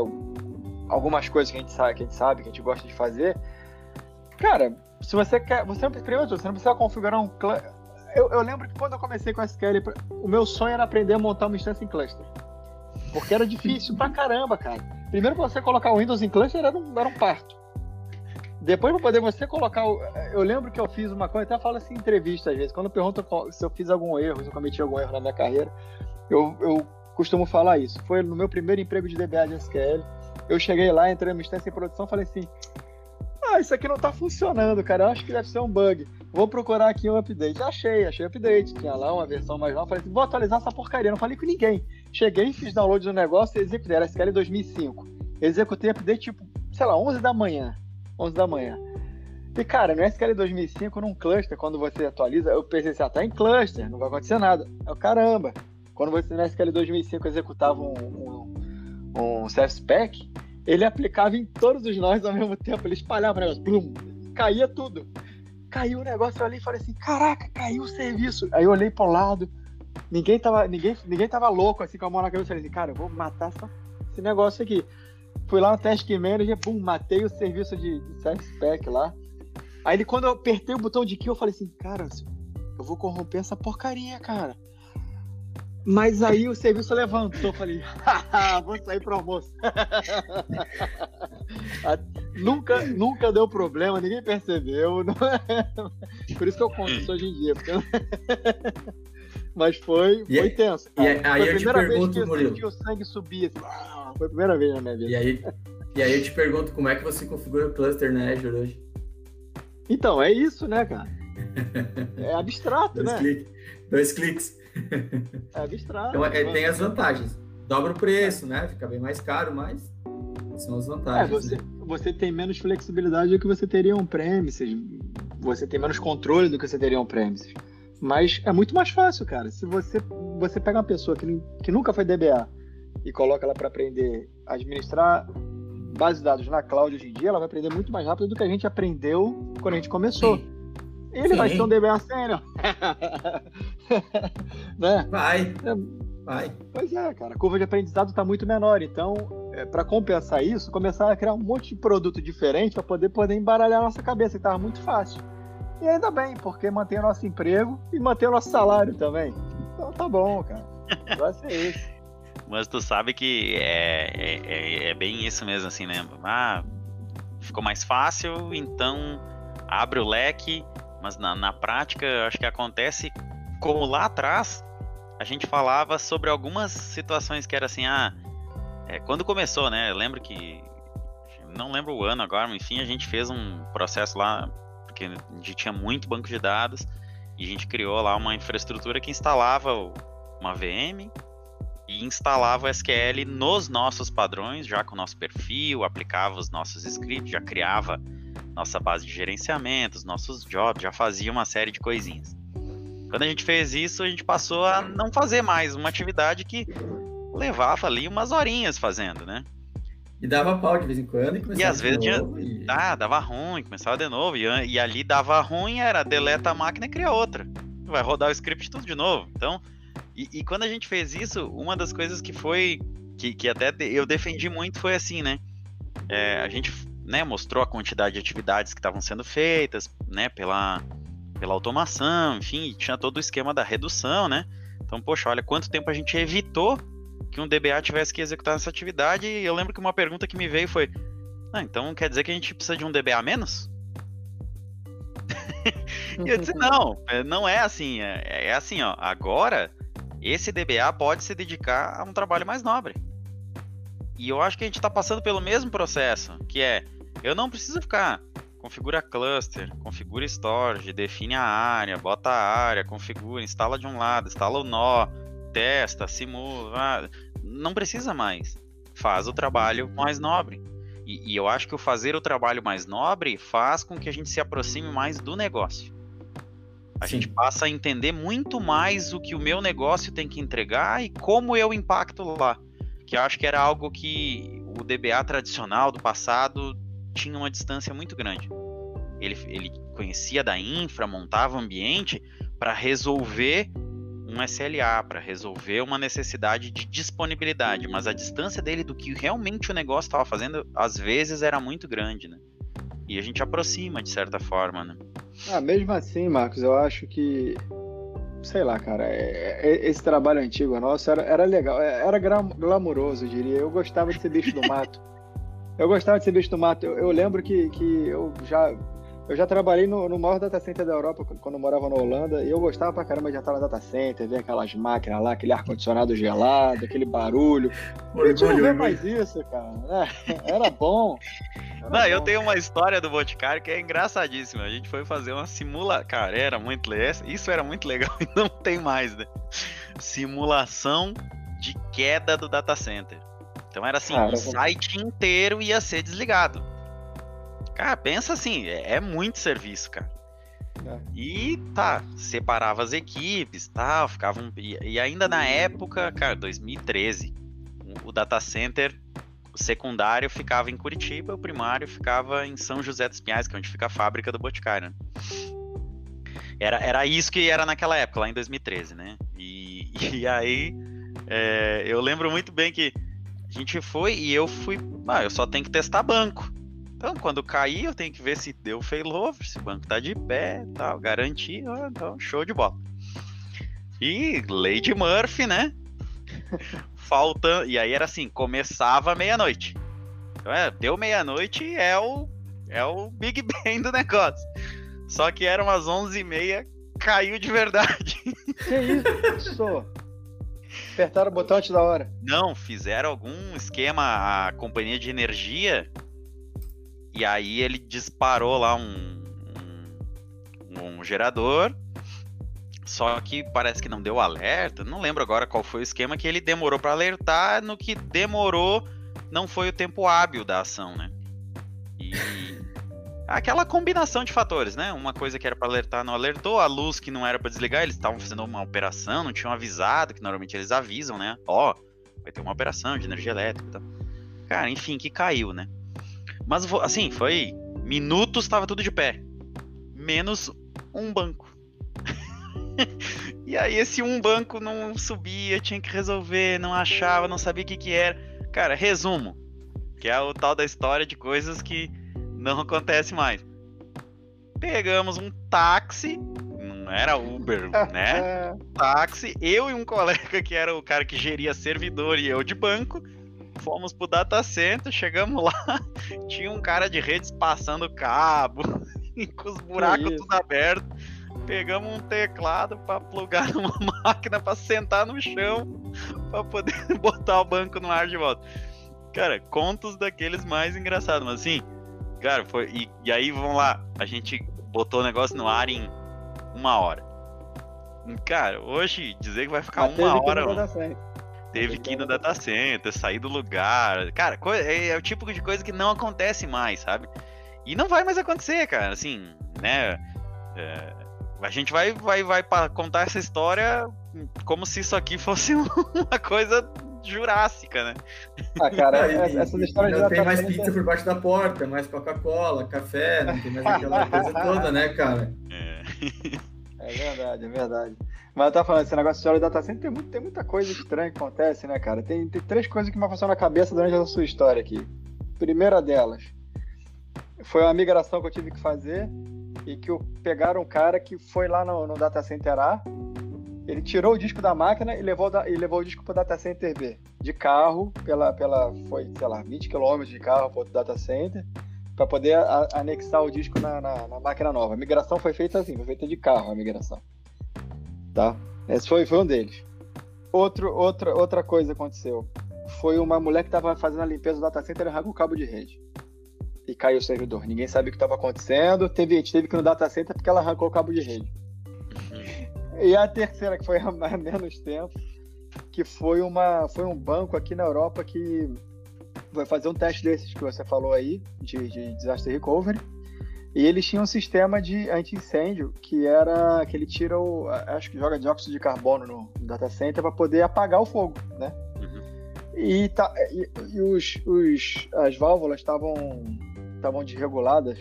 algumas coisas que a gente sabe, que a gente sabe, que a gente gosta de fazer, cara, se você quer, você não, primeiro, você não precisa configurar um eu, eu, lembro que quando eu comecei com SQL, o meu sonho era aprender a montar uma instância em cluster. Porque era difícil pra caramba, cara. Primeiro, você colocar o Windows em cluster era um, era um parto. Depois, para poder você colocar. O... Eu lembro que eu fiz uma coisa, até falo assim em entrevista às vezes, quando perguntam se eu fiz algum erro, se eu cometi algum erro na minha carreira, eu, eu costumo falar isso. Foi no meu primeiro emprego de DBA de SQL. Eu cheguei lá, entrei numa instância em produção falei assim: ah, isso aqui não tá funcionando, cara. Eu acho que deve ser um bug. Vou procurar aqui um update. Achei, achei update. Tinha lá uma versão mais nova. Falei assim, vou atualizar essa porcaria. Não falei com ninguém. Cheguei, fiz download do negócio e executei. Era SQL 2005. Executei update, tipo, sei lá, 11 da manhã. 11 da manhã. E, cara, no SQL 2005, num cluster, quando você atualiza, eu pensei assim, ah, tá em cluster, não vai acontecer nada. O caramba. Quando você no SQL 2005 executava um, um, um spec ele aplicava em todos os nós ao mesmo tempo, ele espalhava o negócio, blum, caía tudo. Caiu o negócio ali e falei assim: caraca, caiu o serviço. Aí eu olhei pro lado, ninguém tava, ninguém, ninguém tava louco assim com a mão na cabeça. Eu falei assim: cara, eu vou matar essa, esse negócio aqui. Fui lá no Task Manager, pum, matei o serviço de, de Spec lá. Aí ele, quando eu apertei o botão de kill, eu falei assim: cara, eu vou corromper essa porcaria, cara. Mas aí o serviço levantou, falei, vou sair pro almoço. nunca, nunca deu problema, ninguém percebeu. É? Por isso que eu conto isso hoje em dia. Porque... Mas foi, foi e, tenso. Cara. E aí, eu te pergunto, Murilo. Que o sangue subia. Assim, foi a primeira vez na minha vida. E aí, e aí eu te pergunto como é que você configura o cluster na Azure hoje? Então, é isso, né, cara? É abstrato, Dois né? Cliques. Dois cliques. É abstrato. Então, é, tem as vantagens. Dobra o preço, né? Fica bem mais caro, mas são as vantagens. É, você, né? você tem menos flexibilidade do que você teria um premises. Você tem menos controle do que você teria um premises. Mas é muito mais fácil, cara. Se você, você pega uma pessoa que, que nunca foi DBA e coloca ela para aprender a administrar bases de dados na cloud hoje em dia, ela vai aprender muito mais rápido do que a gente aprendeu quando a gente começou. Sim. Ele Sim. vai ser um DBA sênior. né? Vai. É, vai. Pois é, cara. A curva de aprendizado está muito menor. Então, é, para compensar isso, começar a criar um monte de produto diferente para poder, poder embaralhar a nossa cabeça, que estava muito fácil. E ainda bem, porque mantém o nosso emprego e mantém o nosso salário também. Então tá bom, cara. Vai ser isso. Mas tu sabe que é, é, é, é, bem isso mesmo, assim, né? Ah, ficou mais fácil, então abre o leque, mas na, na prática acho que acontece como lá atrás a gente falava sobre algumas situações que era assim, ah, é, quando começou, né? Eu lembro que não lembro o ano agora, mas enfim, a gente fez um processo lá porque a gente tinha muito banco de dados e a gente criou lá uma infraestrutura que instalava uma VM e instalava o SQL nos nossos padrões, já com o nosso perfil, aplicava os nossos scripts, já criava nossa base de gerenciamento, os nossos jobs, já fazia uma série de coisinhas. Quando a gente fez isso, a gente passou a não fazer mais uma atividade que levava ali umas horinhas fazendo, né? E dava pau de vez em quando e começava E às vezes tinha... e... ah, dava ruim, começava de novo. E, e ali dava ruim, era deleta a máquina e cria outra. Vai rodar o script tudo de novo. Então, e, e, quando a gente fez isso, uma das coisas que foi. Que, que até eu defendi muito foi assim, né? É, a gente né, mostrou a quantidade de atividades que estavam sendo feitas, né? Pela, pela automação, enfim, tinha todo o esquema da redução, né? Então, poxa, olha quanto tempo a gente evitou que um DBA tivesse que executar essa atividade. E eu lembro que uma pergunta que me veio foi: ah, então quer dizer que a gente precisa de um DBA menos? e eu disse: não, é, não é assim. É, é assim, ó. Agora esse DBA pode se dedicar a um trabalho mais nobre. E eu acho que a gente está passando pelo mesmo processo, que é, eu não preciso ficar configura cluster, configura storage, define a área, bota a área, configura, instala de um lado, instala o nó, testa, simula, não precisa mais. Faz o trabalho mais nobre. E, e eu acho que o fazer o trabalho mais nobre faz com que a gente se aproxime mais do negócio. A Sim. gente passa a entender muito mais o que o meu negócio tem que entregar e como eu impacto lá. Que eu acho que era algo que o DBA tradicional do passado tinha uma distância muito grande. Ele, ele conhecia da infra, montava o ambiente para resolver um SLA, para resolver uma necessidade de disponibilidade, mas a distância dele do que realmente o negócio estava fazendo, às vezes era muito grande, né? E a gente aproxima de certa forma, né? Ah, mesmo assim, Marcos, eu acho que. Sei lá, cara, é, é, esse trabalho antigo nosso era, era legal, é, era glamouroso, eu diria. Eu gostava de ser bicho do mato. Eu gostava de ser bicho do mato. Eu, eu lembro que, que eu já eu já trabalhei no, no maior data center da Europa quando eu morava na Holanda e eu gostava pra caramba de estar no data center, ver aquelas máquinas lá, aquele ar-condicionado gelado, aquele barulho. Eu não ver mais isso, cara. É, era bom. Era não, bom. eu tenho uma história do Boticário que é engraçadíssima. A gente foi fazer uma simula... Cara, era muito legal. Isso era muito legal e não tem mais, né? Simulação de queda do data center. Então era assim, o site inteiro ia ser desligado. Cara, pensa assim, é, é muito serviço, cara. É. E tá, separava as equipes, tal, ficavam. E, e ainda na época, cara, 2013, o, o data center o secundário ficava em Curitiba, o primário ficava em São José dos Pinhais, que é onde fica a fábrica do Boticário. Né? Era, era isso que era naquela época, lá em 2013, né? E, e aí é, eu lembro muito bem que a gente foi e eu fui. Ah, eu só tenho que testar banco. Então, quando cair, eu tenho que ver se deu failover, se o banco tá de pé, tal, garantir, então, show de bola. E Lady Murphy, né? Falta. E aí era assim, começava meia-noite. Então, é, deu meia-noite é o é o Big Bang do negócio. Só que eram umas 11h30, caiu de verdade. Que isso? Apertaram o botão antes da hora. Não, fizeram algum esquema, a companhia de energia e aí ele disparou lá um, um, um gerador. Só que parece que não deu alerta. Não lembro agora qual foi o esquema que ele demorou para alertar. No que demorou, não foi o tempo hábil da ação, né? E aquela combinação de fatores, né? Uma coisa que era para alertar não alertou, a luz que não era para desligar, eles estavam fazendo uma operação, não tinham avisado, que normalmente eles avisam, né? Ó, oh, vai ter uma operação de energia elétrica. Cara, enfim, que caiu, né? Mas, assim, foi. Minutos estava tudo de pé. Menos um banco. e aí, esse um banco não subia, tinha que resolver, não achava, não sabia o que, que era. Cara, resumo. Que é o tal da história de coisas que não acontece mais. Pegamos um táxi, não era Uber, né? Táxi, eu e um colega que era o cara que geria servidor e eu de banco, fomos pro data center, chegamos lá, tinha um cara de redes passando cabo, com os buracos tudo aberto. Pegamos um teclado para plugar numa máquina para sentar no chão para poder botar o banco no ar de volta. Cara, contos daqueles mais engraçados, mas assim, cara, foi. E, e aí, vamos lá, a gente botou o negócio no ar em uma hora. Cara, hoje dizer que vai ficar mas uma hora. Teve que ir no data center, sair do lugar. Cara, é, é o tipo de coisa que não acontece mais, sabe? E não vai mais acontecer, cara. Assim, né? É, a gente vai, vai, vai contar essa história como se isso aqui fosse uma coisa jurássica, né? Ah, cara, essa história não tem mais pizza por baixo da porta, mais Coca-Cola, café, não tem mais aquela coisa toda, né, cara? É. é verdade, é verdade. Mas eu tava falando, esse negócio de história de data center tem, muito, tem muita coisa estranha que acontece, né, cara? Tem, tem três coisas que me passaram na cabeça durante a sua história aqui. Primeira delas, foi uma migração que eu tive que fazer e que pegaram um cara que foi lá no, no data center A ele tirou o disco da máquina e levou, da, e levou o disco para o data center B. De carro, pela, pela, foi, sei lá, 20 km de carro para o data center, para poder a, anexar o disco na, na, na, máquina nova. A migração foi feita assim, foi feita de carro a migração. Tá? Esse foi, foi um deles. Outro, outra, outra coisa aconteceu. Foi uma mulher que estava fazendo a limpeza do data center e arrancou o cabo de rede. E caiu o servidor. Ninguém sabia o que estava acontecendo. Teve, teve que ir no data center porque ela arrancou o cabo de rede. E a terceira, que foi há menos tempo, que foi, uma, foi um banco aqui na Europa que vai fazer um teste desses que você falou aí, de, de disaster recovery. E eles tinham um sistema de anti-incêndio que era que ele tira o. Acho que joga dióxido de carbono no data center para poder apagar o fogo, né? Uhum. E, tá, e, e os, os, as válvulas estavam estavam desreguladas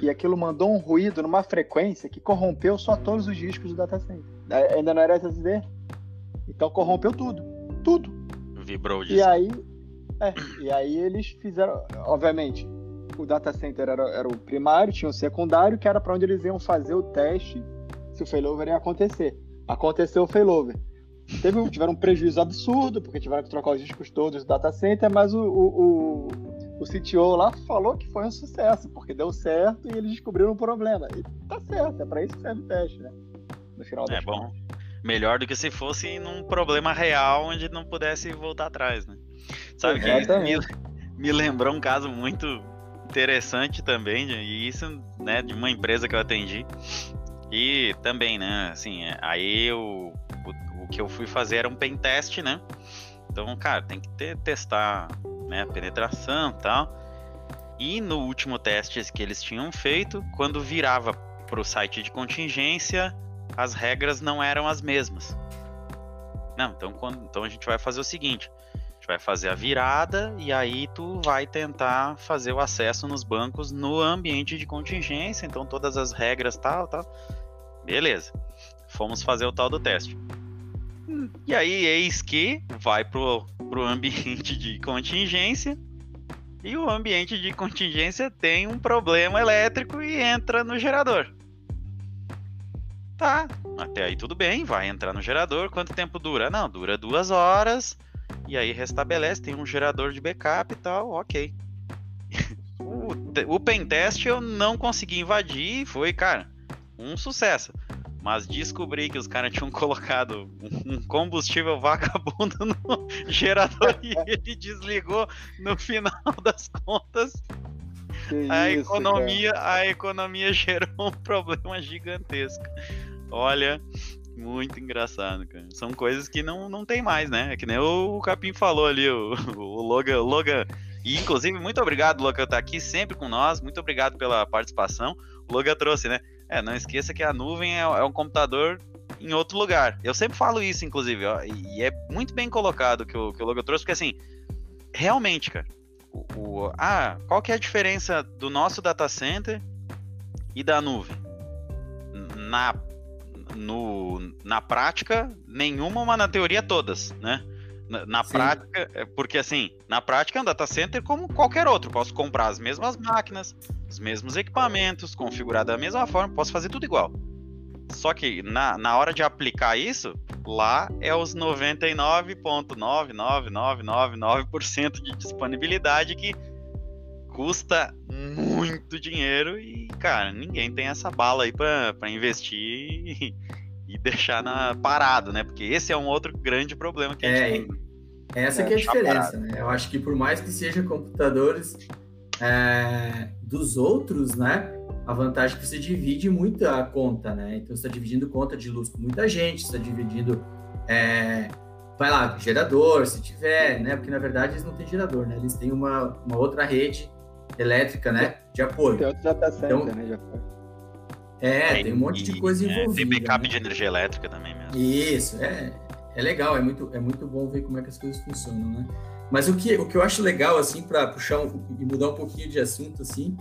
e aquilo mandou um ruído numa frequência que corrompeu só todos os discos do data center. É, ainda não era SSD. Então corrompeu tudo. Tudo. Vibrou o disco. E aí, é, e aí eles fizeram, obviamente, o data center era, era o primário, tinha o secundário, que era para onde eles iam fazer o teste se o failover ia acontecer. Aconteceu o failover. Teve, tiveram um prejuízo absurdo, porque tiveram que trocar os discos todos do data center, mas o, o, o CTO lá falou que foi um sucesso, porque deu certo e eles descobriram o problema. E tá certo, é para isso que serve o teste, né? No final É bom. Melhor do que se fosse num problema real onde não pudesse voltar atrás, né? Sabe que me, me lembrou um caso muito interessante também, e isso, né, de uma empresa que eu atendi. E também, né, assim, aí eu, o, o que eu fui fazer era um pen test, né? Então, cara, tem que ter, testar né, penetração e tal. E no último teste que eles tinham feito, quando virava para o site de contingência, as regras não eram as mesmas. Não, então, quando, então a gente vai fazer o seguinte: a gente vai fazer a virada e aí tu vai tentar fazer o acesso nos bancos no ambiente de contingência, então todas as regras tal, tal. Beleza. Fomos fazer o tal do teste. E aí, eis que vai pro, pro ambiente de contingência. E o ambiente de contingência tem um problema elétrico e entra no gerador. Tá, até aí tudo bem, vai entrar no gerador. Quanto tempo dura? Não, dura duas horas. E aí restabelece, tem um gerador de backup e tal, ok. o, o pentest eu não consegui invadir, foi, cara, um sucesso. Mas descobri que os caras tinham colocado um combustível vagabundo no gerador e ele desligou no final das contas. Que a isso, economia, cara. a economia gerou um problema gigantesco. Olha, muito engraçado, cara. São coisas que não, não tem mais, né? É que nem o, Capim falou ali, o, o Logan, Logan. E, inclusive, muito obrigado, Logan, tá aqui sempre com nós. Muito obrigado pela participação. O Logan trouxe, né? É, não esqueça que a nuvem é, é um computador em outro lugar. Eu sempre falo isso, inclusive, ó, e é muito bem colocado que o, que o Logo trouxe, porque assim, realmente, cara, o, o, ah, qual que é a diferença do nosso data center e da nuvem? Na, no, na prática, nenhuma, mas na teoria todas, né? Na, na prática, é, porque assim, na prática é um data center como qualquer outro. Posso comprar as mesmas máquinas, os mesmos equipamentos, configurar da mesma forma, posso fazer tudo igual. Só que na, na hora de aplicar isso, lá é os 99,99999% de disponibilidade que custa muito dinheiro e, cara, ninguém tem essa bala aí para investir e, deixar na, parado, né? Porque esse é um outro grande problema que a gente é, tem. Essa é, que é a diferença, né? Eu acho que por mais que seja computadores é, dos outros, né? A vantagem é que você divide muito a conta, né? Então você está dividindo conta de luz com muita gente, você está dividindo, é, vai lá, gerador, se tiver, né? Porque na verdade eles não têm gerador, né? Eles têm uma, uma outra rede elétrica, né? De apoio. Tem outro data center, então, né? É, tem, tem um monte de coisa envolvida. tem backup né? de energia elétrica também mesmo. Isso, é, é legal, é muito, é muito bom ver como é que as coisas funcionam, né? Mas o que, o que eu acho legal, assim, para puxar um, e mudar um pouquinho de assunto, assim,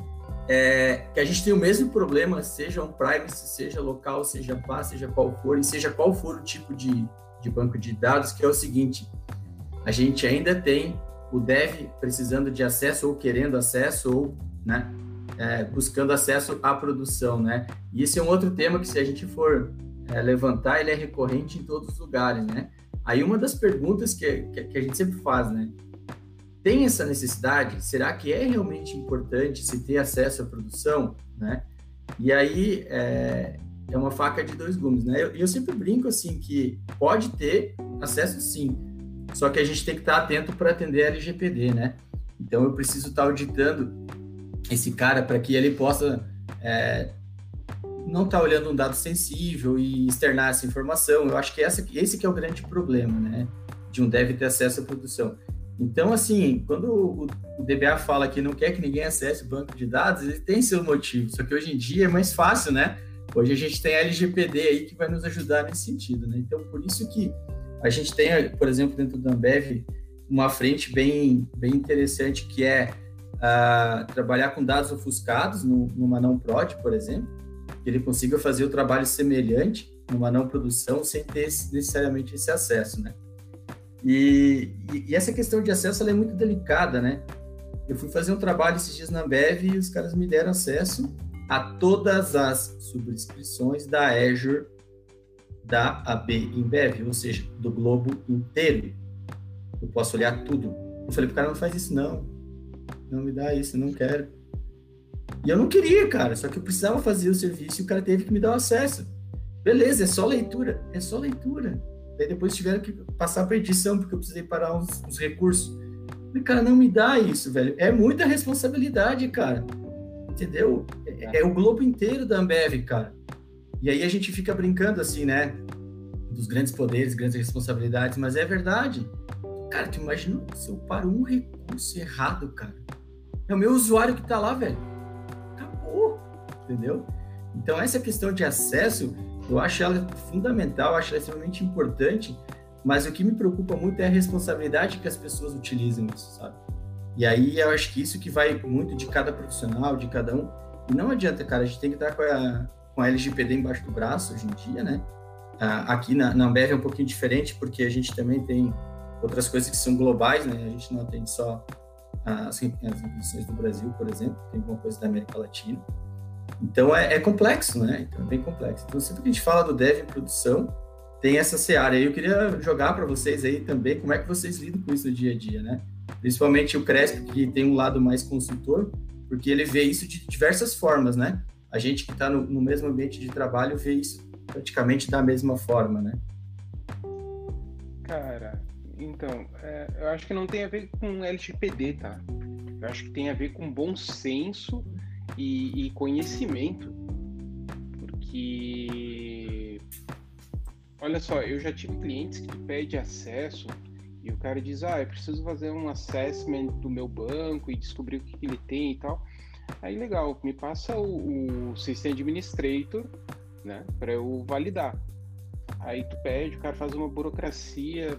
é que a gente tem o mesmo problema, seja um privacy, seja local, seja pá, seja qual for, e seja qual for o tipo de, de banco de dados, que é o seguinte, a gente ainda tem o dev precisando de acesso ou querendo acesso ou, né, é, buscando acesso à produção, né? E esse é um outro tema que se a gente for é, levantar, ele é recorrente em todos os lugares, né? Aí uma das perguntas que, que, que, a gente sempre faz, né? Tem essa necessidade? Será que é realmente importante se ter acesso à produção, né? E aí é, é uma faca de dois gumes, né? E eu, eu, sempre brinco assim que pode ter acesso sim, só que a gente tem que estar atento para atender a LGPD, né? Então eu preciso estar auditando esse cara para que ele possa é, não está olhando um dado sensível e externar essa informação. Eu acho que essa, esse que é o grande problema, né? De um dev ter acesso à produção. Então, assim, quando o, o DBA fala que não quer que ninguém acesse o banco de dados, ele tem seu motivo. Só que hoje em dia é mais fácil, né? Hoje a gente tem a LGPD aí que vai nos ajudar nesse sentido, né? Então, por isso que a gente tem, por exemplo, dentro da Ambev, uma frente bem, bem interessante que é trabalhar com dados ofuscados no, numa não prod, por exemplo, que ele consiga fazer o trabalho semelhante numa não produção sem ter necessariamente esse acesso, né? E, e, essa questão de acesso é muito delicada, né? Eu fui fazer um trabalho esses dias na Bev e os caras me deram acesso a todas as subscrições da Azure da AB Embev, ou seja, do globo inteiro. Eu posso olhar tudo. Eu falei pro cara, não faz isso não. Não me dá isso, eu não quero. E eu não queria, cara, só que eu precisava fazer o serviço e o cara teve que me dar o acesso. Beleza, é só leitura, é só leitura. Daí depois tiveram que passar para edição, porque eu precisei parar uns, uns recursos. Falei, cara, não me dá isso, velho. É muita responsabilidade, cara. Entendeu? É, é o globo inteiro da Ambev, cara. E aí a gente fica brincando assim, né? Dos grandes poderes, grandes responsabilidades, mas é verdade. Cara, tu imagina se eu paro um recurso errado, cara. É o meu usuário que tá lá, velho entendeu? Então, essa questão de acesso, eu acho ela fundamental, acho ela extremamente importante, mas o que me preocupa muito é a responsabilidade que as pessoas utilizam isso, sabe? E aí eu acho que isso que vai muito de cada profissional, de cada um. E não adianta, cara, a gente tem que estar com a, com a LGPD embaixo do braço hoje em dia, né? aqui na, na Ambev é um pouquinho diferente, porque a gente também tem outras coisas que são globais, né? A gente não atende só as, as instituições do Brasil, por exemplo, tem alguma coisa da América Latina. Então é, é, complexo, né? Então é bem complexo. Então sempre que a gente fala do dev em produção, tem essa seara. E eu queria jogar para vocês aí também como é que vocês lidam com isso no dia a dia, né? Principalmente o Cresp, que tem um lado mais consultor, porque ele vê isso de diversas formas, né? A gente que está no, no, mesmo ambiente de trabalho vê isso praticamente da mesma forma, né? Cara, então, é, eu acho que não tem a ver com LGPD, tá? Eu acho que tem a ver com bom senso e, e conhecimento, porque olha só, eu já tive clientes que pedem acesso e o cara diz, ah, eu preciso fazer um assessment do meu banco e descobrir o que, que ele tem e tal. Aí legal, me passa o, o System Administrator, né, para eu validar. Aí tu pede, o cara faz uma burocracia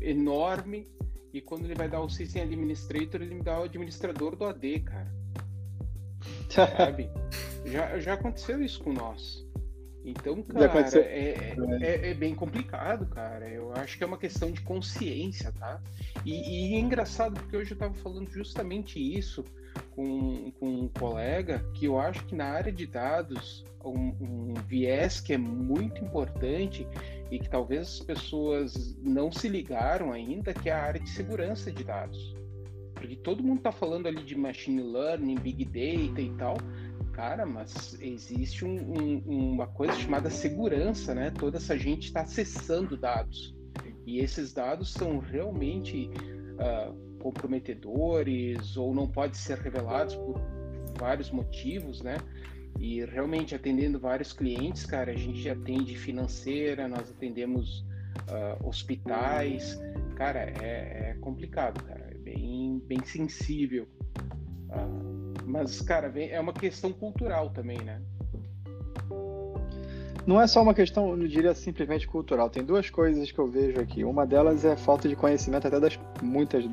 enorme e quando ele vai dar o System Administrator, ele me dá o administrador do AD, cara sabe? já, já aconteceu isso com nós. Então, cara, é, é, é, é, bem complicado, cara. Eu acho que é uma questão de consciência, tá? E, e é engraçado, porque hoje eu estava falando justamente isso com, com um colega, que eu acho que na área de dados um, um viés que é muito importante e que talvez as pessoas não se ligaram ainda, que é a área de segurança de dados. Porque todo mundo está falando ali de machine learning, big data e tal, cara, mas existe um, um, uma coisa chamada segurança, né? Toda essa gente está acessando dados. E esses dados são realmente uh, comprometedores ou não podem ser revelados por vários motivos, né? E realmente atendendo vários clientes, cara, a gente atende financeira, nós atendemos uh, hospitais, cara, é, é, complicado, cara, é bem, bem sensível. Uh, mas, cara, é uma questão cultural também, né? Não é só uma questão, não diria simplesmente cultural. Tem duas coisas que eu vejo aqui. Uma delas é falta de conhecimento até das muitas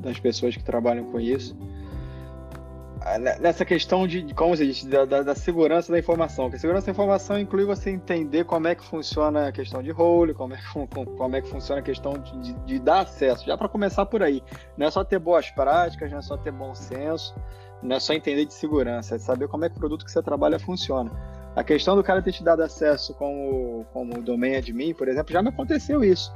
das pessoas que trabalham com isso nessa questão de, como você disse, da, da, da, segurança da informação. Que a segurança da informação inclui você entender como é que funciona a questão de role, como é, como é que funciona a questão de, de, de dar acesso. Já para começar por aí. Não é só ter boas práticas, não é só ter bom senso, não é só entender de segurança, é saber como é que o produto que você trabalha funciona. A questão do cara ter te dado acesso como, como domain admin, por exemplo, já me aconteceu isso.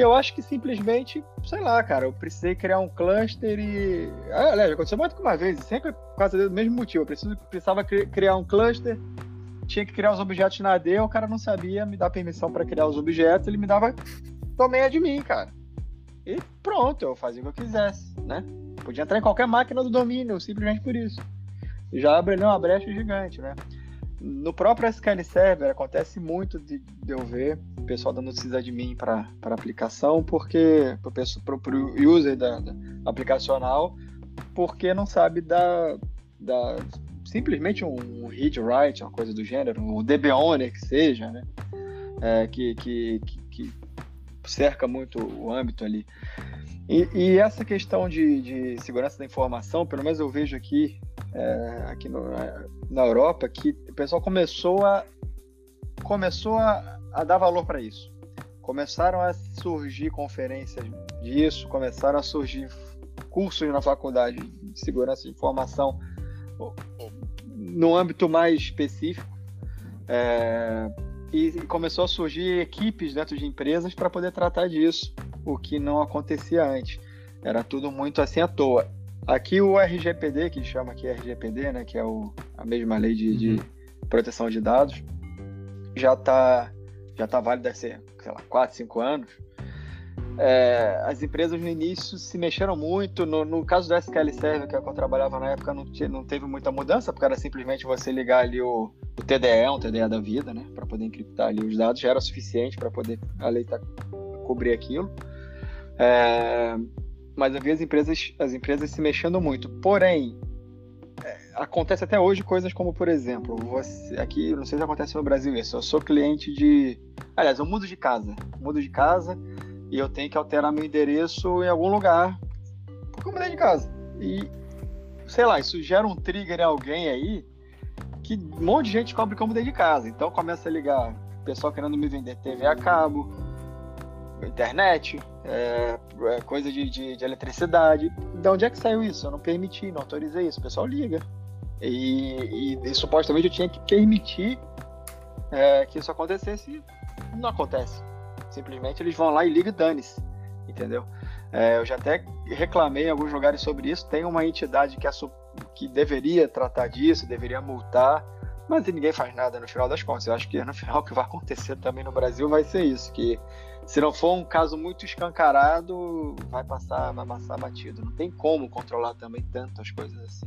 Eu acho que simplesmente, sei lá, cara, eu precisei criar um cluster e. Ah, aliás, aconteceu muito que uma vez, sempre por causa do mesmo motivo. Eu preciso, precisava criar um cluster, tinha que criar os objetos na AD, o cara não sabia me dar permissão para criar os objetos, ele me dava domain admin, cara. E pronto, eu fazia o que eu quisesse, né? Podia entrar em qualquer máquina do domínio, simplesmente por isso. Já abriu uma brecha gigante, né? No próprio SQL Server acontece muito de, de eu ver o pessoal dando sysadmin para aplicação, porque para o user da, da, aplicacional, porque não sabe da, da simplesmente um read write, uma coisa do gênero, um DB owner que seja, né? É, que, que, que, que, cerca muito o âmbito ali. E, e essa questão de, de, segurança da informação, pelo menos eu vejo aqui, é, aqui no, na Europa, que o pessoal começou a começou a, a dar valor para isso. Começaram a surgir conferências disso, começaram a surgir cursos na faculdade de segurança de informação no âmbito mais específico. É, e começou a surgir equipes dentro de empresas para poder tratar disso, o que não acontecia antes. Era tudo muito assim à toa. Aqui o RGPD, que chama aqui RGPD, né, que é o, a mesma lei de, de uhum. proteção de dados, já está já tá válido há, sei lá, 4, 5 anos. É, as empresas no início se mexeram muito. No, no caso do SQL Server, que, é que eu trabalhava na época, não, não teve muita mudança, porque era simplesmente você ligar ali o, o TDE, um TDE da vida, né, para poder encriptar ali os dados, já era suficiente para poder a lei tá, cobrir aquilo. É, mas eu vi as empresas, as empresas se mexendo muito. Porém, é, acontece até hoje coisas como, por exemplo, você, aqui, não sei se acontece no Brasil isso, eu sou cliente de. Aliás, eu mudo de casa. Mudo de casa e eu tenho que alterar meu endereço em algum lugar porque eu mudei de casa. E, sei lá, isso gera um trigger em alguém aí que um monte de gente cobre que eu mudei de casa. Então começa a ligar pessoal querendo me vender TV a cabo, internet, é, é, coisa de, de, de, eletricidade. De onde é que saiu isso? Eu não permiti, não autorizei isso. O pessoal liga. E, e, e supostamente eu tinha que permitir é, que isso acontecesse não acontece. Simplesmente eles vão lá e ligam e dane-se. Entendeu? É, eu já até reclamei em alguns lugares sobre isso. Tem uma entidade que, que deveria tratar disso, deveria multar, mas ninguém faz nada no final das contas. Eu acho que no final o que vai acontecer também no Brasil vai ser isso, que se não for um caso muito escancarado, vai passar, vai passar batido. Não tem como controlar também tantas coisas assim.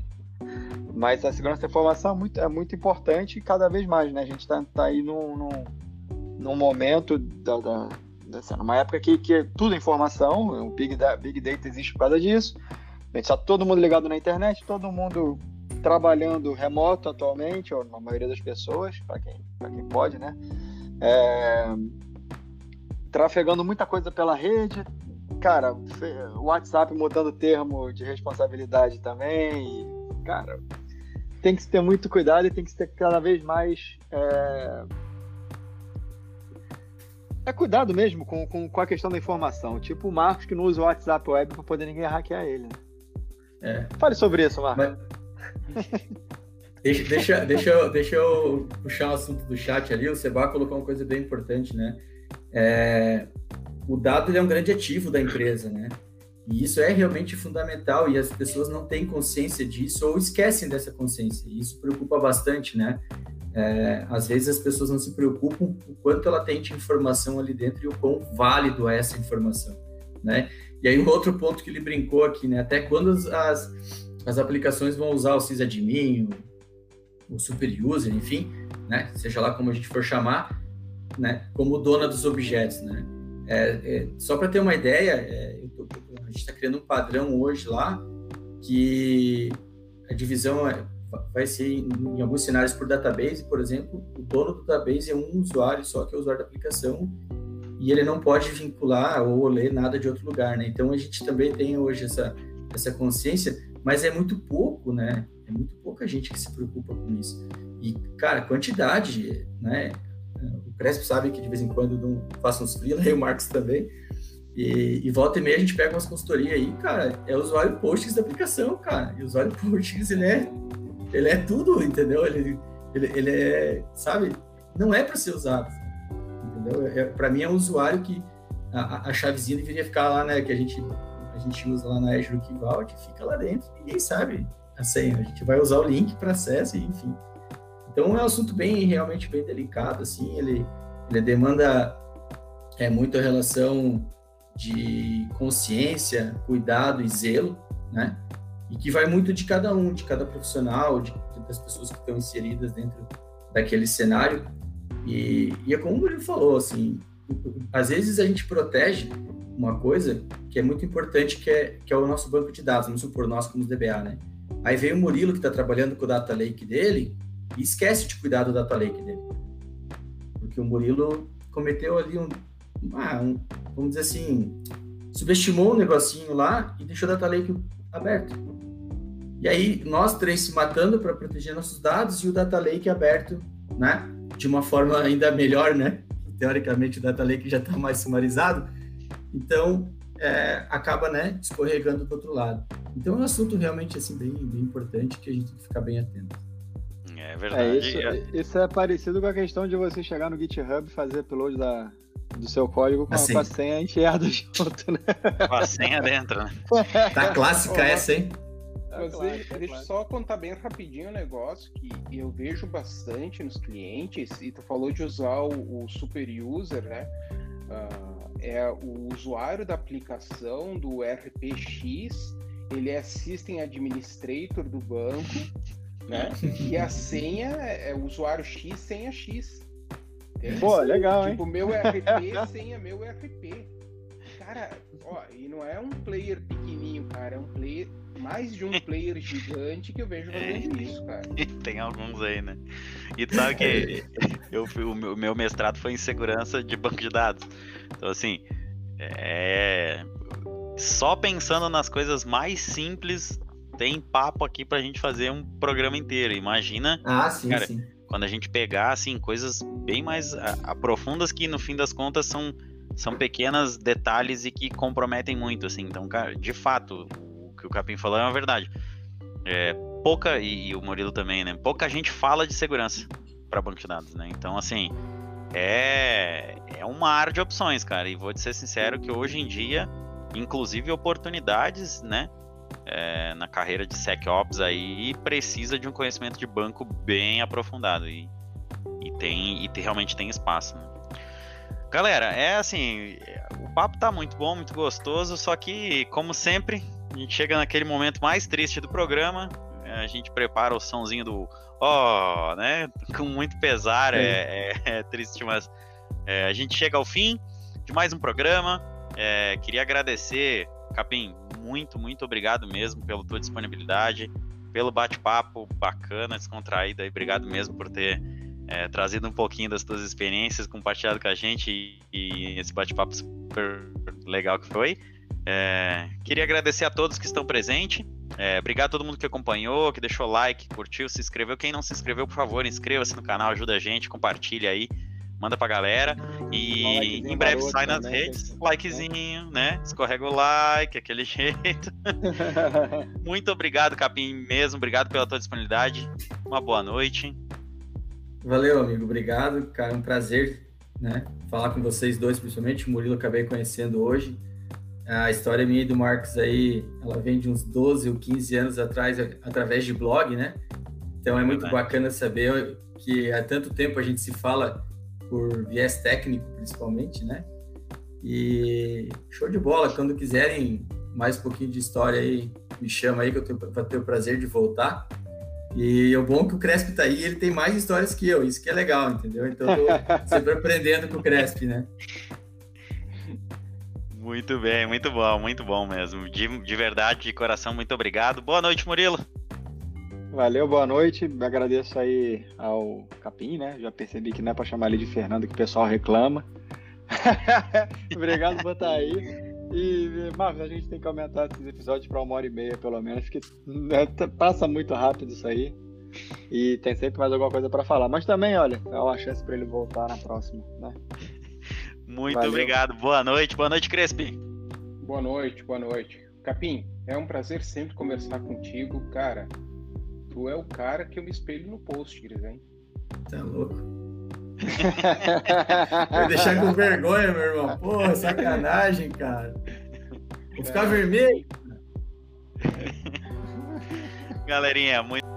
Mas a segurança da informação é muito, é muito importante e cada vez mais, né? A gente está tá aí num, num, num momento da, da dessa, numa época que, que é tudo informação, o Big, Big Data existe por causa disso. A gente está todo mundo ligado na internet, todo mundo trabalhando remoto atualmente, ou na maioria das pessoas, para quem, quem pode, né? É, trafegando muita coisa pela rede. Cara, o WhatsApp mudando o termo de responsabilidade também. E, cara, tem que se ter muito cuidado e tem que se ter cada vez mais. É, é cuidado mesmo com, com, com, a questão da informação. Tipo o Marcos que não usa o WhatsApp web para poder ninguém hackear ele. Né? É. Fale sobre isso, Marcos. Mas... Deixa, deixa, deixa, eu, deixa eu puxar um assunto do chat ali. O Seba colocou uma coisa bem importante, né? É, o dado é um grande ativo da empresa, né? E isso é realmente fundamental e as pessoas não têm consciência disso ou esquecem dessa consciência. E isso preocupa bastante, né? É, às vezes as pessoas não se preocupam o quanto ela tem de informação ali dentro e o quão válido é essa informação, né? E aí um outro ponto que ele brincou aqui, né? Até quando as, as aplicações vão usar o sysadmin, o, o super user, enfim, né? Seja lá como a gente for chamar, né? Como dona dos objetos, né? É, é, só para ter uma ideia, é, tô, a gente está criando um padrão hoje lá que a divisão é, vai ser em, em, alguns cenários por database, por exemplo, o dono do database é um usuário só que é o usuário da aplicação e ele não pode vincular ou ler nada de outro lugar, né? Então a gente também tem hoje essa essa consciência, mas é muito pouco, né? É muito pouca gente que se preocupa com isso. E cara, quantidade, né? O Crespo sabe que de vez em quando não faço uns freela, e o Marcos também. E, e, volta e meia a gente pega umas consultorias aí, cara, é usuário Postgres da aplicação, cara. E o usuário Postgres, ele é, ele é tudo, entendeu? Ele, ele, ele é, sabe, não é para ser usado, entendeu? É, para mim é um usuário que a, a, chavezinha deveria ficar lá, né, que a gente, a gente usa lá na Azure Key Vault, fica lá dentro, ninguém sabe a senha. A gente vai usar o link para acesso e enfim. Então é um assunto bem, realmente bem delicado, assim, ele, ele demanda é, muito a relação de consciência, cuidado e zelo, né? E que vai muito de cada um, de cada profissional, de, das pessoas que estão inseridas dentro daquele cenário. E, e é como ele falou, assim, às vezes a gente protege uma coisa que é muito importante, que é, que é o nosso banco de dados, vamos supor, nós como DBA, né? Aí vem o Murilo que está trabalhando com o data lake dele e esquece de cuidar do data lake dele. Porque o Murilo cometeu ali um, ah, um vamos dizer assim, subestimou um negocinho lá e deixou o data lake aberto. E aí nós três se matando para proteger nossos dados e o data lake aberto, né? De uma forma ainda melhor, né? Teoricamente o data lake já está mais sumarizado. Então, é, acaba, né, escorregando do outro lado. Então é um assunto realmente assim bem, bem importante que a gente tem que ficar bem atento. É verdade. É, isso, é. isso, é parecido com a questão de você chegar no GitHub e fazer upload da, do seu código com, assim. a, com a senha enfiada junto, né? Com a senha dentro, né? Tá clássica essa, hein? Mas é deixa eu só contar bem rapidinho um negócio que eu vejo bastante nos clientes, e tu falou de usar o, o super user, né? Uh, é o usuário da aplicação do RPX, ele é System Administrator do banco, né? E a senha é o usuário X, senha X. Pô, legal, tipo, hein? meu RP, senha meu RP. Cara, ó, e não é um player pequenininho, cara, é um player mais de um player gigante que eu vejo fazendo é, isso, cara. Tem alguns aí, né? E tu sabe que eu, o meu mestrado foi em segurança de banco de dados. Então, assim, é. Só pensando nas coisas mais simples, tem papo aqui pra gente fazer um programa inteiro. Imagina. Ah, sim, cara, sim. Quando a gente pegar, assim, coisas bem mais profundas que no fim das contas são, são pequenos detalhes e que comprometem muito, assim. Então, cara, de fato, o que o Capim falou é uma verdade. É, pouca, e, e o Murilo também, né? Pouca gente fala de segurança para banco de dados, né? Então, assim, é, é um mar de opções, cara. E vou te ser sincero que hoje em dia, inclusive oportunidades, né? É, na carreira de SecOps aí precisa de um conhecimento de banco bem aprofundado e, e tem e realmente tem espaço. Né? Galera, é assim, o papo tá muito bom, muito gostoso, só que como sempre a gente chega naquele momento mais triste do programa, a gente prepara o somzinho do ó, oh, né? Com muito pesar, é, é, é, triste, mas é, a gente chega ao fim de mais um programa. É, queria agradecer, Capim, muito, muito obrigado mesmo pela tua disponibilidade, pelo bate-papo bacana, descontraído aí. Obrigado mesmo por ter é, trazido um pouquinho das tuas experiências, compartilhado com a gente e, e esse bate-papo super legal que foi. É, queria agradecer a todos que estão presentes. É, obrigado a todo mundo que acompanhou, que deixou like, curtiu, se inscreveu. Quem não se inscreveu, por favor, inscreva-se no canal, ajuda a gente, compartilha aí manda pra galera. E em breve sai nas também, redes. Likezinho, né? Escorrega o like, aquele jeito. Muito obrigado, Capim, mesmo. Obrigado pela tua disponibilidade. Uma boa noite. Valeu, amigo. Obrigado, cara. É um prazer, né? Falar com vocês dois, principalmente. O Murilo acabei conhecendo hoje. A história minha e do Marcos aí, ela vem de uns 12 ou 15 anos atrás, através de blog, né? Então é muito bacana saber que há tanto tempo a gente se fala por viés técnico, principalmente, né? E show de bola, quando quiserem mais um pouquinho de história aí, me chama aí que eu tenho, vou ter o prazer de voltar. E o bom é que o Cresp tá aí, ele tem mais histórias que eu, isso que é legal, entendeu? Então eu tô sempre aprendendo com o Cresp, né? Muito bem, muito bom, muito bom mesmo. De, de verdade, de coração, muito obrigado. Boa noite, Murilo. Valeu, boa noite. Agradeço aí ao Capim, né? Já percebi que não é para chamar ele de Fernando que o pessoal reclama. Obrigado por estar aí. E, Marcos, a gente tem que aumentar esses episódios para uma hora e meia, pelo menos, que né, passa muito rápido isso aí. E tem sempre mais alguma coisa para falar. Mas também, olha, é uma chance para ele voltar na próxima, né? Muito Valeu. obrigado. Boa noite. Boa noite, Crespi. Boa noite, boa noite. Capim, é um prazer sempre conversar contigo, cara. Tu é o cara que eu me espelho no post, hein? Tá louco. Vai deixar com vergonha, meu irmão. Porra, sacanagem, cara. Vou ficar vermelho. Galerinha, muito.